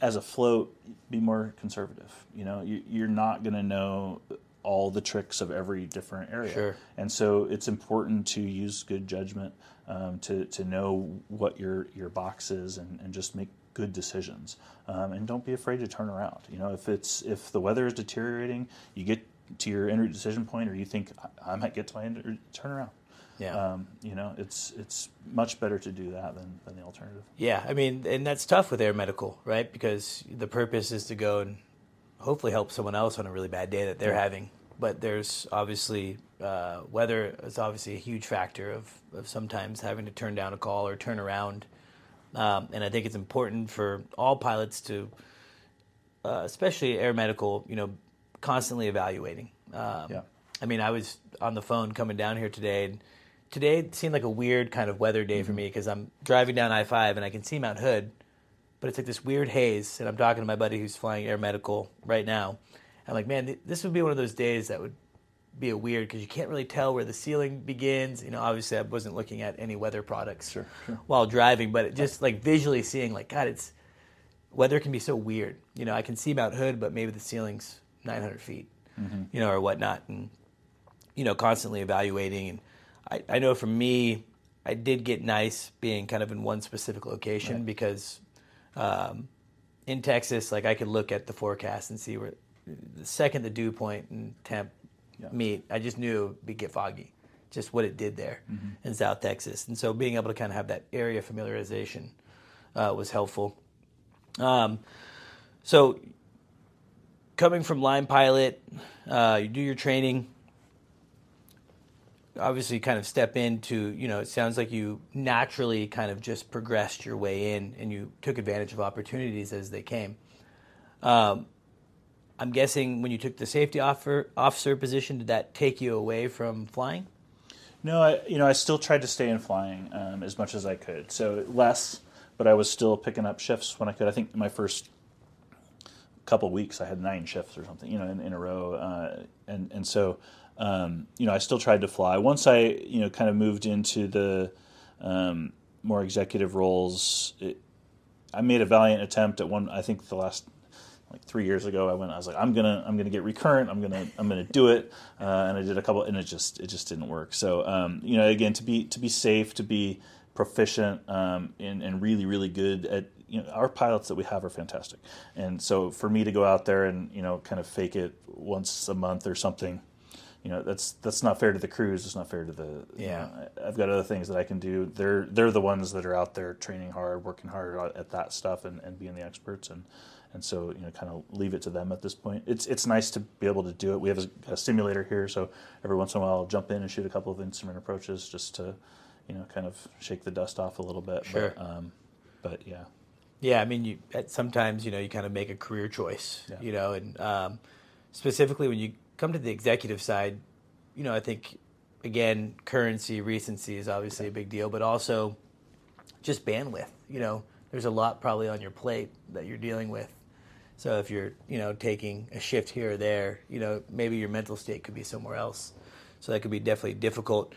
as a float, be more conservative. You know, you, you're not going to know all the tricks of every different area, Sure. and so it's important to use good judgment um, to to know what your your box is and, and just make good decisions. Um, and don't be afraid to turn around. You know, if it's if the weather is deteriorating, you get to your end decision point, or you think I, I might get to my end, turn around. Yeah. Um, you know, it's it's much better to do that than, than the alternative. Yeah, I mean, and that's tough with air medical, right? Because the purpose is to go and hopefully help someone else on a really bad day that they're having. But there's obviously uh, weather is obviously a huge factor of, of sometimes having to turn down a call or turn around. Um, and I think it's important for all pilots to, uh, especially air medical, you know, constantly evaluating. Um, Yeah. I mean, I was on the phone coming down here today, and today it seemed like a weird kind of weather day for me because I'm driving down I 5 and I can see Mount Hood, but it's like this weird haze. And I'm talking to my buddy who's flying air medical right now. I'm like, man, th- this would be one of those days that would be a weird because you can't really tell where the ceiling begins. You know, obviously I wasn't looking at any weather products Sure, sure. while driving, but it just like visually seeing like, God, it's weather can be so weird. You know, I can see Mount Hood, but maybe the ceiling's 900 feet, you know, or whatnot. And, you know, constantly evaluating. And I, I know for me, I did get nice being kind of in one specific location because um, in Texas, like I could look at the forecast and see where the second the dew point and temp Yeah. meet, I just knew it would get foggy, just what it did there in South Texas. And so being able to kind of have that area familiarization uh, was helpful. Um, so coming from line pilot, uh, you do your training. Obviously, you kind of step into, you know, it sounds like you naturally kind of just progressed your way in and you took advantage of opportunities as they came. Um, I'm guessing when you took the safety officer, officer position, did that take you away from flying? No, I, you know, I still tried to stay in flying um, as much as I could. So less, but I was still picking up shifts when I could. I think my first couple weeks I had nine shifts or something, you know, in, in a row, uh, and and so um, you know I still tried to fly. Once I you know kind of moved into the um, more executive roles, it, I made a valiant attempt at one. I think the last like three years ago, I went. I was like, I'm gonna, I'm gonna get recurrent. I'm gonna, I'm gonna do it. Uh, and I did a couple, and it just, it just didn't work. So, um, you know, again, to be, to be safe, to be proficient, um, and, and really, really good at, you know, our pilots that we have are fantastic. And so, for me to go out there and, you know, kind of fake it once a month or something, you know, that's that's not fair to the crews. It's not fair to the. you Yeah. know, I've got other things that I can do. They're they're the ones that are out there training hard, working hard at that stuff, and, and being the experts. And and so you know, kind of leave it to them at this point. It's it's nice to be able to do it. We have a, a simulator here, so every once in a while I'll jump in and shoot a couple of instrument approaches just to, you know, kind of shake the dust off a little bit. Sure. But, um, but yeah. Yeah, I mean, you at sometimes you know you kind of make a career choice, Yeah. you know, and um, specifically when you come to the executive side, you know, I think again currency recency is obviously a big deal, but also just bandwidth. You know, there's a lot probably on your plate that you're dealing with, So if you're, you know, taking a shift here or there, you know, maybe your mental state could be somewhere else. So that could be definitely difficult.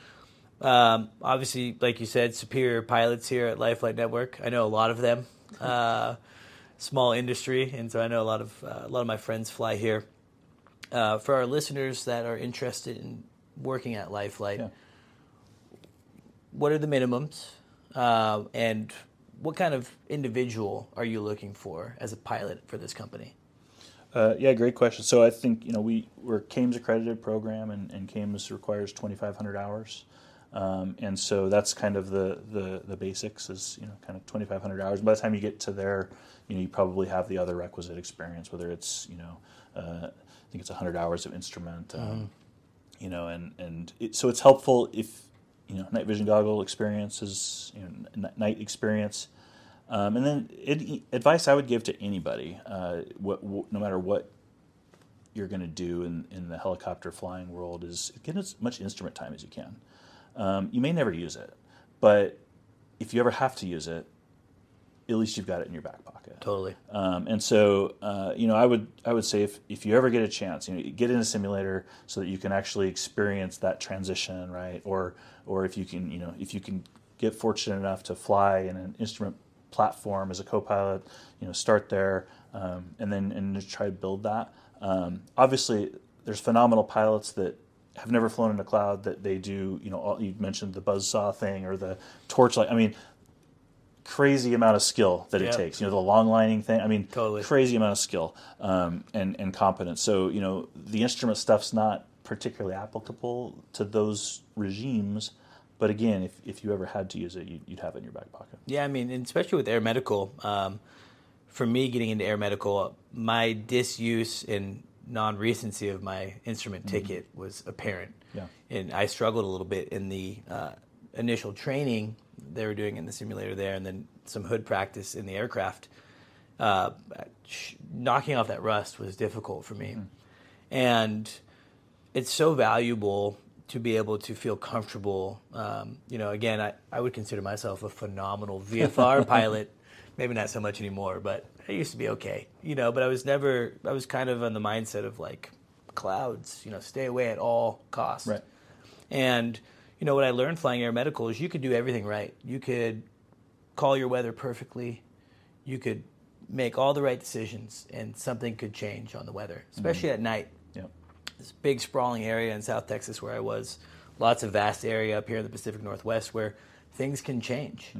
Um, obviously, like you said, superior pilots here at Life Flight Network. I know a lot of them. Uh, small industry, and so I know a lot of uh, a lot of my friends fly here. Uh, for our listeners that are interested in working at Life Flight, Yeah. what are the minimums, uh, and what kind of individual are you looking for as a pilot for this company? Uh, yeah, great question. So I think you know we we're CAMTS accredited program, and, and CAMTS requires 2,500 hours, um, and so that's kind of the, the the basics is you know kind of 2,500 hours. By the time you get to there, you know you probably have the other requisite experience, whether it's you know uh, I think it's 100 hours of instrument, um, you know, and and it, so it's helpful if you know night vision goggle experiences, you know n- night experience. Um, and then it, advice I would give to anybody, uh, what, what, no matter what you're going to do in, in the helicopter flying world, is get as much instrument time as you can. Um, you may never use it, but if you ever have to use it, at least you've got it in your back pocket. Totally. Um, and so, uh, you know, I would I would say if, if you ever get a chance, you know, get in a simulator so that you can actually experience that transition, right? Or or if you can, you know, if you can get fortunate enough to fly in an instrument platform as a co-pilot, you know, start there um, and then and just try to build that. Um, obviously, there's phenomenal pilots that have never flown in a cloud that they do. You know, all, you mentioned the buzzsaw thing or the torchlight. I mean, crazy amount of skill that it Yep. takes. You know, the long lining thing. I mean, Totally. crazy amount of skill um, and and competence. So you know, the instrument stuff's not particularly applicable to those regimes. But again, if, if you ever had to use it, you'd, you'd have it in your back pocket. Yeah, I mean, and especially with air medical, um, for me getting into air medical, my disuse and non-recency of my instrument ticket was apparent. Yeah. And I struggled a little bit in the uh, initial training they were doing in the simulator there, and then some hood practice in the aircraft. Uh, sh- knocking off that rust was difficult for me, and it's so valuable to be able to feel comfortable. Um, you know, again, I, I would consider myself a phenomenal VFR pilot. Maybe not so much anymore, but I used to be okay. You know, but I was never. I was kind of on the mindset of like clouds. You know, stay away at all costs. Right. And you know what I learned flying air medical is you could do everything right. You could call your weather perfectly. You could make all the right decisions, and something could change on the weather, especially at night Yep. this big sprawling area in South Texas where I was, lots of vast area up here in the Pacific Northwest where things can change.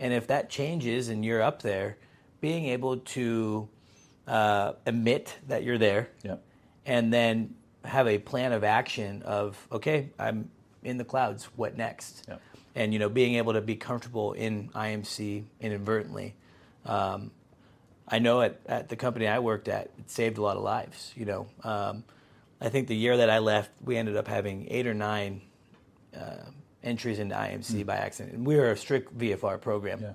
And if that changes and you're up there, being able to uh, admit that you're there Yep. and then have a plan of action of, okay, I'm in the clouds, what next? Yep. And, you know, being able to be comfortable in IMC inadvertently. Um, I know at, at the company I worked at, it saved a lot of lives. You know, um, I think the year that I left, we ended up having eight or nine uh, entries into IMC by accident. And we were a strict VFR program, Yeah.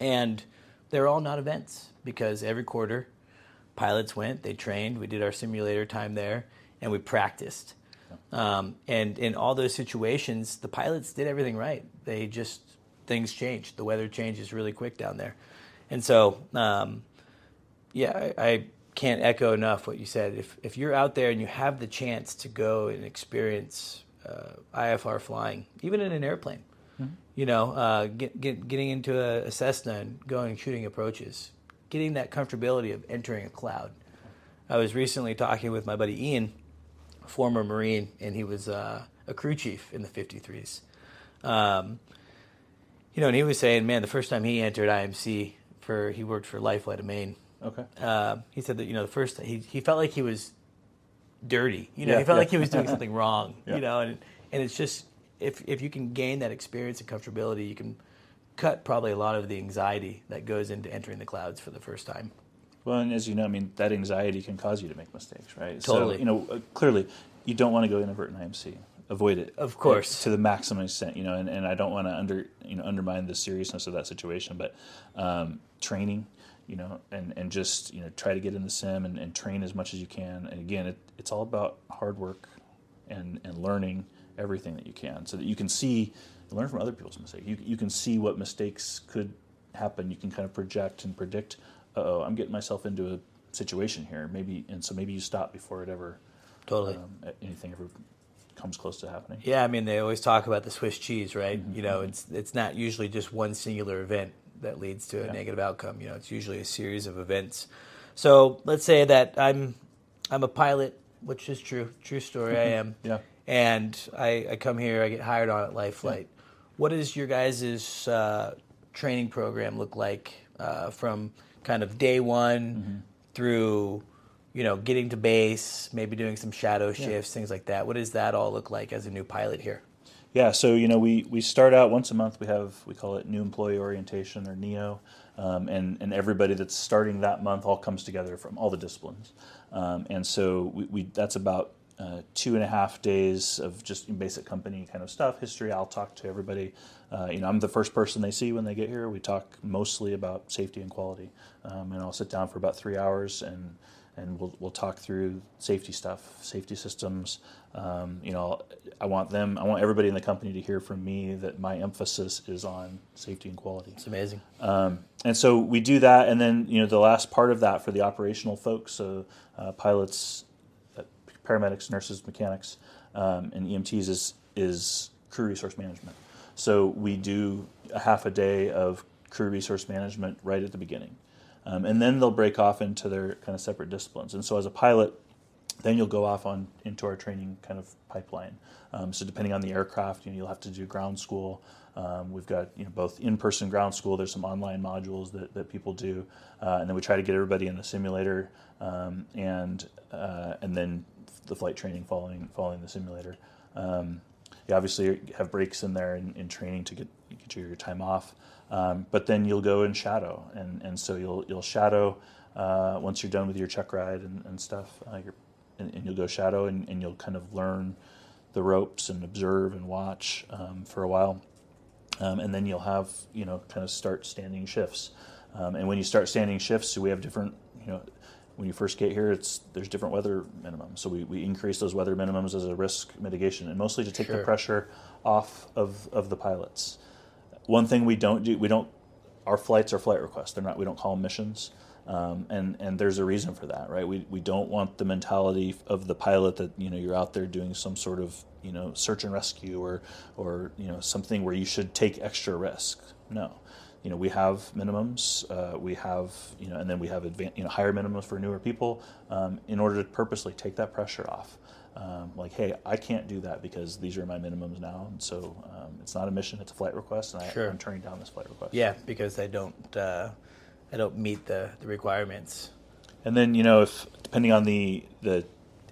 and they're all not events because every quarter, pilots went, they trained, we did our simulator time there, and we practiced. Um, and in all those situations, the pilots did everything right. They just things changed. The weather changes really quick down there, and so um, yeah, I, I can't echo enough what you said. If if you're out there and you have the chance to go and experience uh, IFR flying, even in an airplane, you know, uh, get, get, getting into a, a Cessna and going shooting approaches, getting that comfortability of entering a cloud. I was recently talking with my buddy Ian, a former Marine, and he was uh, a crew chief in the 53s. Um, you know, and he was saying, man, the first time he entered IMC for he worked for Life Flight of Maine. Okay. Uh, he said that you know the first he he felt like he was dirty. You know, Yeah, he felt yeah. like he was doing something wrong. Yeah. You know, and and it's just if if you can gain that experience and comfortability, you can cut probably a lot of the anxiety that goes into entering the clouds for the first time. Well, and as you know, I mean, that anxiety can cause you to make mistakes, right? Totally. So, you know, uh, clearly, you don't want to go inadvertent IMC. Avoid it, Of course. to the maximum extent. You know, and, and I don't want to under you know undermine the seriousness of that situation, but um, training, you know, and, and just you know try to get in the sim and, and train as much as you can. And again, it, it's all about hard work and and learning everything that you can, so that you can see learn from other people's mistakes. You you can see what mistakes could happen. You can kind of project and predict. Oh, I'm getting myself into a situation here. Maybe and so maybe you stop before it ever Totally. um, anything ever comes close to happening. Yeah, I mean they always talk about the Swiss cheese, right? Mm-hmm, You know, it's it's not usually just one singular event that leads to a Yeah. negative outcome. You know, it's usually a series of events. So let's say that I'm I'm a pilot, which is true, true story. I am. Yeah. And I, I come here, I get hired on at Life Flight. What does your guys' uh, training program look like uh, from kind of day one Mm-hmm. through, you know, getting to base, maybe doing some shadow shifts, things like that? What does that all look like as a new pilot here? Yeah, so you know we, we start out once a month. We have we call it new employee orientation or NEO, um, and and everybody that's starting that month all comes together from all the disciplines, um, and so we, we that's about uh, two and a half days of just basic company kind of stuff, history. I'll talk to everybody. Uh, you know, I'm the first person they see when they get here. We talk mostly about safety and quality, um, and I'll sit down for about three hours and and we'll we'll talk through safety stuff, safety systems. Um, you know, I want them, I want everybody in the company to hear from me that my emphasis is on safety and quality. It's amazing. Um, and so we do that, and then you know the last part of that for the operational folks, so uh, pilots, paramedics, nurses, mechanics, um, and EMTs is is crew resource management. So we do a half a day of crew resource management right at the beginning, um, and then they'll break off into their kind of separate disciplines. And so as a pilot, then you'll go off on into our training kind of pipeline. Um, so depending on the aircraft, you know, you'll have to do ground school. Um, we've got you know both in-person ground school. There's some online modules that, that people do, uh, and then we try to get everybody in the simulator, um, and uh, and then the flight training following following the simulator. Um, you obviously have breaks in there in, in training to get get your time off, um, but then you'll go and shadow, and, and so you'll you'll shadow uh, once you're done with your check ride and, and stuff. Uh, and, and you'll go shadow, and, and you'll kind of learn the ropes and observe and watch um, for a while, um, and then you'll have you know kind of start standing shifts. Um, and when you start standing shifts, so we have different you know when you first get here, it's there's different weather minimums. So we, we increase those weather minimums as a risk mitigation, and mostly to take the pressure off of, of the pilots. One thing we don't do, we don't, our flights are flight requests. They're not, we don't call them missions. Um, and, and there's a reason for that, right? We, we don't want the mentality of the pilot that, you know, you're out there doing some sort of, you know, search and rescue or, or, you know, something where you should take extra risk. No. You know, we have minimums, uh, we have, you know, and then we have advan- you know, higher minimums for newer people um, in order to purposely take that pressure off. Um, like, hey, I can't do that because these are my minimums now, and so um, it's not a mission; it's a flight request, and I, Sure. I'm turning down this flight request. Yeah, because I don't uh, I don't meet the, the requirements. And then you know, if depending on the the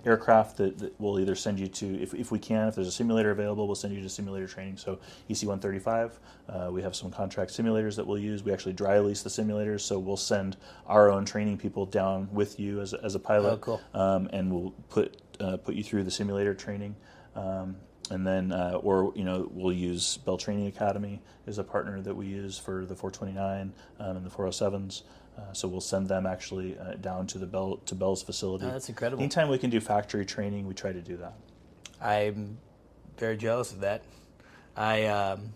aircraft that, that we'll either send you to, if, if we can, if there's a simulator available, we'll send you to simulator training. So EC 135, uh, we have some contract simulators that we'll use. We actually dry lease the simulators, so we'll send our own training people down with you as a, as a pilot, Oh, cool. um, and we'll put uh, put you through the simulator training. Um, and then, uh, or you know, we'll use Bell Training Academy is a partner that we use for the 429 um, and the 407s. Uh, so we'll send them actually uh, down to the Bell to Bell's facility. Oh, that's incredible. Anytime we can do factory training, we try to do that. I'm very jealous of that. I um,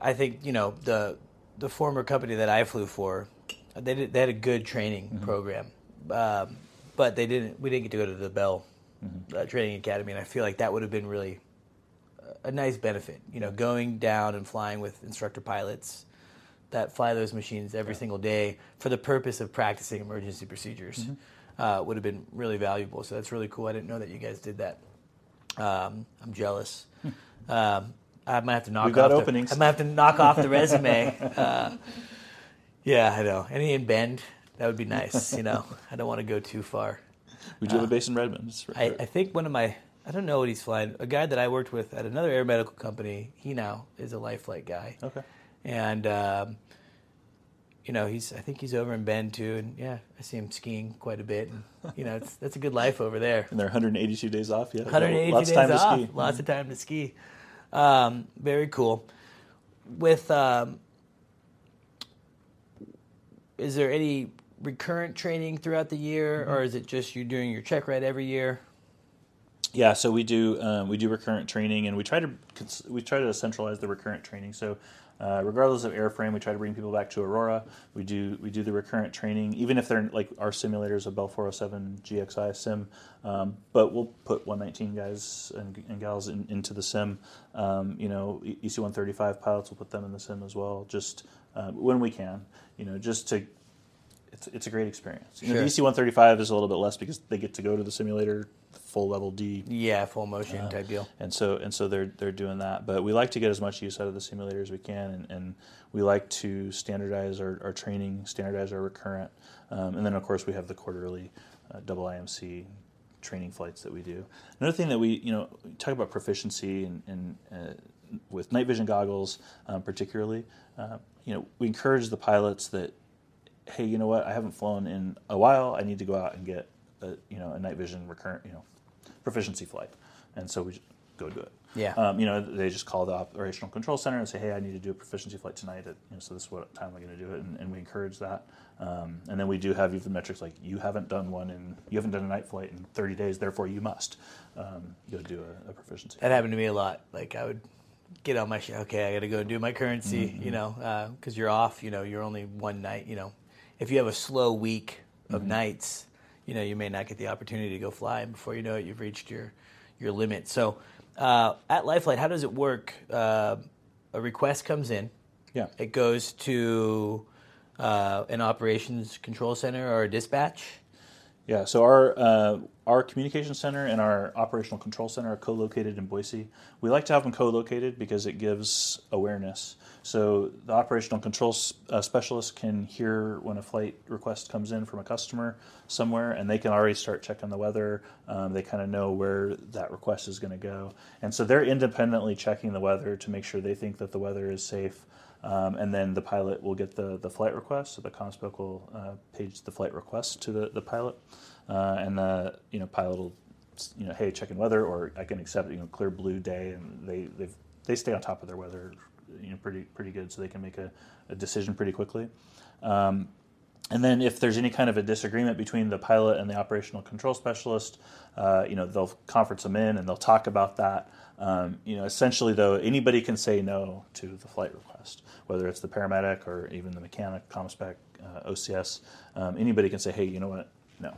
I think you know the the former company that I flew for, they did, they had a good training program, um, but they didn't. We didn't get to go to the Bell uh, Training Academy, and I feel like that would have been really a nice benefit. You know, going down and flying with instructor pilots that fly those machines every single day for the purpose of practicing emergency procedures uh, would have been really valuable. So that's really cool. I didn't know that you guys did that. Um, I'm jealous. Um, I might have to knock We've got off openings. The, I might have to knock off the resume. Uh, yeah, I know. Any in Bend, that would be nice. You know, I don't want to go too far. We do have a base in Redmond. It's I, I think one of my I don't know what he's flying. A guy that I worked with at another air medical company. He now is a life flight guy, okay. And um, you know he's I think he's over in Bend too. And yeah, I see him skiing quite a bit. And you know, it's that's a good life over there. And they're 182 days off. Yeah, 182 lots days of time off, to ski. lots of time to ski. Um, very cool. With um, is there any recurrent training throughout the year, Mm-hmm. or is it just you doing your check ride every year? Yeah, so we do um, we do recurrent training, and we try to we try to centralize the recurrent training. So, uh, regardless of airframe, we try to bring people back to Aurora. We do we do the recurrent training, even if they're like our simulators, a Bell 407 GXI sim. Um, but we'll put 119 guys and, and gals in, into the sim. Um, you know, EC 135 pilots, we'll put them in the sim as well, just uh, when we can. You know, just to it's, it's a great experience. You know, Sure. the EC 135 is a little bit less because they get to go to the simulator full level D Yeah, full motion type deal. and so and so they're they're doing that. But we like to get as much use out of the simulator as we can, and, and we like to standardize our, our training, standardize our recurrent, um, and then of course we have the quarterly uh, double IMC training flights that we do. Another thing that we you know talk about proficiency and, and uh, with night vision goggles, um, particularly, uh, you know we encourage the pilots that hey, you know what, I haven't flown in a while. I need to go out and get a, you know a night vision recurrent you know proficiency flight, and so we go do it. Yeah. Um, you know, they just call the operational control center and say, "Hey, I need to do a proficiency flight tonight." At, you know, so this is what time I'm going to do it, and, and we encourage that. Um, and then we do have even metrics like you haven't done one in you haven't done a night flight in 30 days, therefore you must um, go do a, a proficiency. That happened to me a lot. Like I would get on my sh- okay, I got to go do my currency, Mm-hmm. you know, because you're off. You know, you're only one night. You know, if you have a slow week of Mm-hmm. nights, you know, you may not get the opportunity to go fly, and before you know it, you've reached your your limit. So uh, at Life Flight, how does it work? Uh, a request comes in. Yeah. It goes to uh, an operations control center or a dispatch. Yeah, so our uh, our communication center and our operational control center are co-located in Boise. We like to have them co-located because it gives awareness. So the operational control uh, specialist can hear when a flight request comes in from a customer somewhere, and they can already start checking the weather. Um, they kind of know where that request is going to go, and so they're independently checking the weather to make sure they think that the weather is safe. Um, and then the pilot will get the, the flight request. So the ComSpec will uh, page the flight request to the, the pilot, uh, and the you know pilot will you know hey check in weather or I can accept you know clear blue day, and they they they stay on top of their weather you know pretty pretty good, so they can make a, a decision pretty quickly. Um, and then if there's any kind of a disagreement between the pilot and the operational control specialist, uh, you know, they'll conference them in and they'll talk about that. Um, you know, essentially though, anybody can say no to the flight request, whether it's the paramedic or even the mechanic, ComSpec, uh, OCS. Um, anybody can say, hey, you know what, no.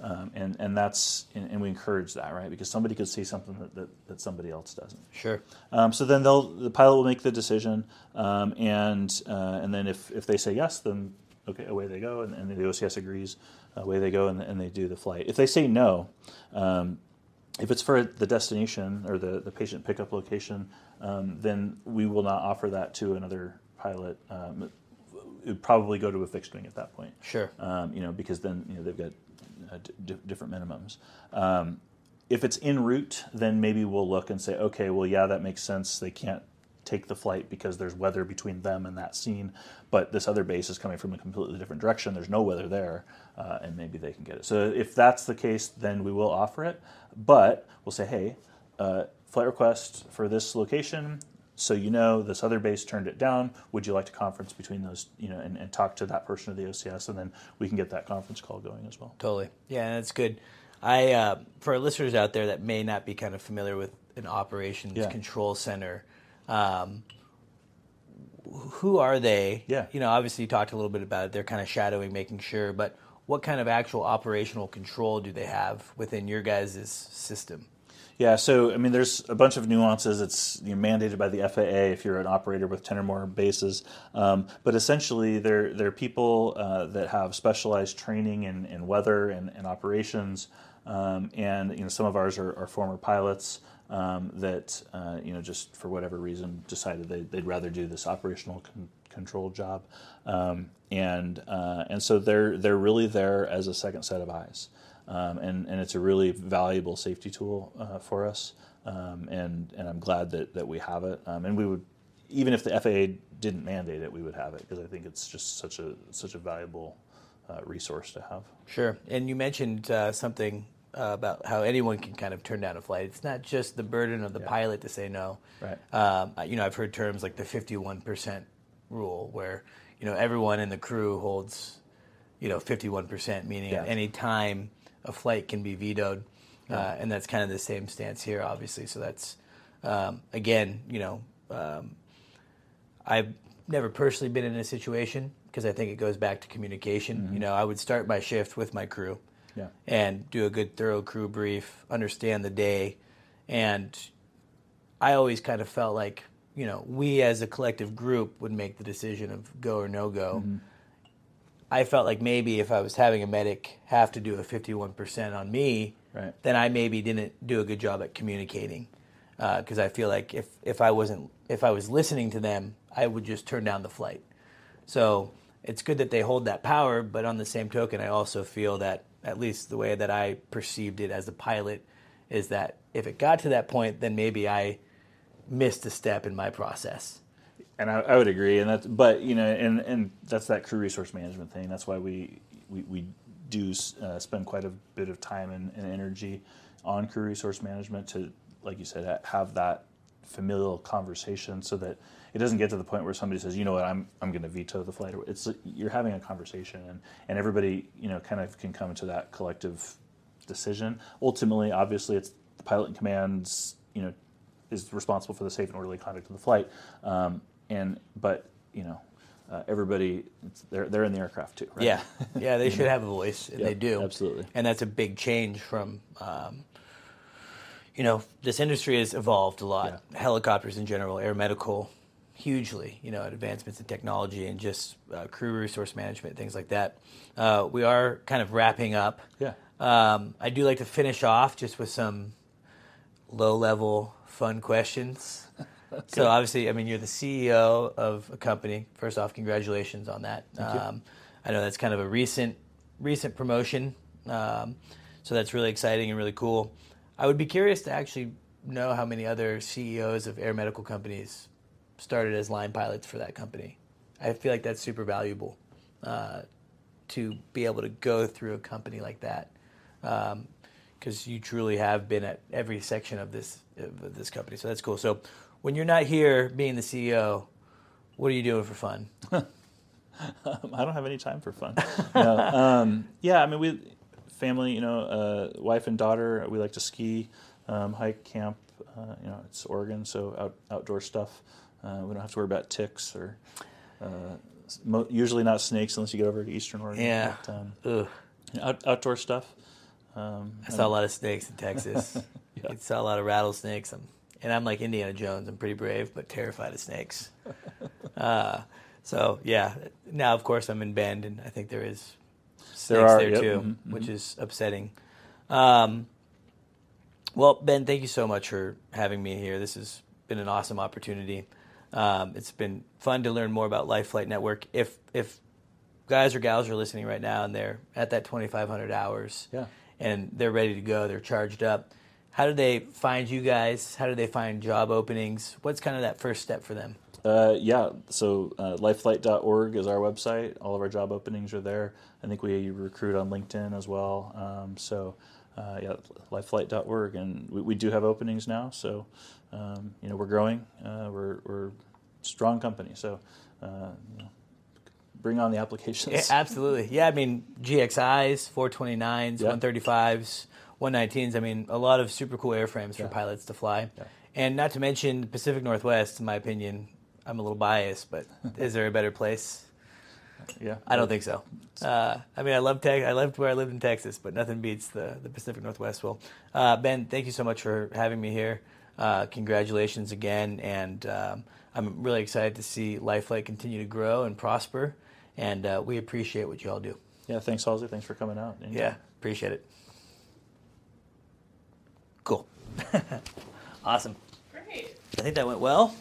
Um, and, and that's, and, and we encourage that, right? Because somebody could see something that, that, that somebody else doesn't. Sure. Um, so then they'll the pilot will make the decision, um, and uh, and then if, if they say yes, then okay, away they go, and, and the OCS agrees, away they go, and, and they do the flight. If they say no, um, if it's for the destination or the, the patient pickup location, um, then we will not offer that to another pilot. Um, it would probably go to a fixed wing at that point Sure. um, you know, because then you know they've got uh, d- d- different minimums. Um, if it's en route, then maybe we'll look and say, okay, well, yeah, that makes sense. They can't take the flight because there's weather between them and that scene, but this other base is coming from a completely different direction. There's no weather there, uh, and maybe they can get it. So if that's the case, then we will offer it, but we'll say, hey, uh, flight request for this location. So you know this other base turned it down. Would you like to conference between those, you know, and, and talk to that person of the OCS, and then we can get that conference call going as well. Totally. Yeah, that's good. I uh, for our listeners out there that may not be kind of familiar with an operations Yeah. control center, um, who are they? Yeah. You know, obviously you talked a little bit about it. They're kind of shadowing, making sure, but what kind of actual operational control do they have within your guys' system? Yeah, so I mean, there's a bunch of nuances. It's you know, mandated by the FAA if you're an operator with ten or more bases. Um, but essentially, they're they're people uh, that have specialized training in, in weather and, and operations. Um, and you know, some of ours are, are former pilots um, that uh, you know just for whatever reason decided they, they'd rather do this operational con- control job. Um, and uh, and so they're they're really there as a second set of eyes um, and, and it's a really valuable safety tool uh, for us. Um, and, and I'm glad that, that we have it. Um, and we would, even if the FAA didn't mandate it, we would have it because I think it's just such a such a valuable uh, resource to have. Sure. And you mentioned uh, something uh, about how anyone can kind of turn down a flight. It's not just the burden of the pilot to say no. Right. Um, you know, I've heard terms like the 51% rule, where you know everyone in the crew holds, you know, 51%, meaning Yeah. at any time a flight can be vetoed. uh, and that's kind of the same stance here, obviously. So that's um, again, you know, um, I've never personally been in a situation because I think it goes back to communication. Mm-hmm. You know, I would start my shift with my crew Yeah. and do a good thorough crew brief, understand the day, and I always kind of felt like you know we as a collective group would make the decision of go or no go. Mm-hmm. I felt like maybe if I was having a medic have to do a 51% on me, Right. then I maybe didn't do a good job at communicating. Because I feel like if, if I wasn't if I was listening to them, I would just turn down the flight. So it's good that they hold that power, but on the same token, I also feel that at least the way that I perceived it as a pilot is that if it got to that point, then maybe I missed a step in my process. and I, I would agree, and that's but you know, and and that's that crew resource management thing. That's why we we, we do uh, spend quite a bit of time and, and energy on crew resource management to, like you said, have that familial conversation so that it doesn't get to the point where somebody says, you know what, I'm I'm going to veto the flight. It's you're having a conversation, and and everybody you know kind of can come to that collective decision. Ultimately, obviously, it's the pilot in command's you know is responsible for the safe and orderly conduct of the flight. Um, and but you know, uh, everybody it's, they're they're in the aircraft too, right? Yeah, yeah, they should have a voice, and Yep, they do. absolutely. and that's a big change from. Um, you know, this industry has evolved a lot. Helicopters in general, air medical, hugely. You know, advancements in technology and just uh, crew resource management, things like that. Uh, we are kind of wrapping up. Yeah. Um, I do like to finish off just with some low-level fun questions. So obviously, I mean, you're the CEO of a company. First off, congratulations on that. Um, I know that's kind of a recent recent promotion, um, so that's really exciting and really cool. I would be curious to actually know how many other CEOs of air medical companies started as line pilots for that company. I feel like that's super valuable uh, to be able to go through a company like that because you truly have been at every section of this of this company. So that's cool. So when you're not here being the CEO, what are you doing for fun? I don't have any time for fun. no, um, yeah, I mean, we family, you know, uh, wife and daughter. We like to ski, um, hike, camp. Uh, you know, it's Oregon, so out, outdoor stuff. Uh, we don't have to worry about ticks or uh, mo- usually not snakes unless you get over to Eastern Oregon. Yeah. But, um, Ugh. out, outdoor stuff. Um, I saw a lot of snakes in Texas. Yeah. I saw a lot of rattlesnakes. I'm, and I'm like Indiana Jones. I'm pretty brave, but terrified of snakes. Uh, so yeah. Now, of course, I'm in Bend, and I think there is snakes There are, there yep, too, mhm, which is upsetting. Um, well, Ben, thank you so much for having me here. This has been an awesome opportunity. Um, it's been fun to learn more about Life Flight Network. If if guys or gals are listening right now and they're at that 2,500 hours, Yeah. and they're ready to go, they're charged up. How do they find you guys? How do they find job openings? What's kind of that first step for them? Uh, yeah, so uh, lifeflight.org is our website. All of our job openings are there. I think we recruit on LinkedIn as well. Um, so, uh, yeah, lifeflight.org. And we, we do have openings now. So, um, you know, we're growing. Uh, we're, we're a strong company. So, uh, you know, bring on the applications. Yeah, absolutely. Yeah, I mean GXIs, 429s, Yeah. 135s, 119s. I mean, a lot of super cool airframes for Yeah. pilots to fly. And not to mention Pacific Northwest, in my opinion. I'm a little biased, but is there a better place? Yeah. I don't think so. Uh, I mean, I love Tex. I loved where I lived in Texas, but nothing beats the, the Pacific Northwest. Well, uh, Ben, thank you so much for having me here. Uh, congratulations again, and um, I'm really excited to see Life Flight continue to grow and prosper. And uh, we appreciate what you all do. Yeah, thanks, Halsey. Thanks for coming out. Anytime. Yeah, appreciate it. Cool. awesome. Great. I think that went well.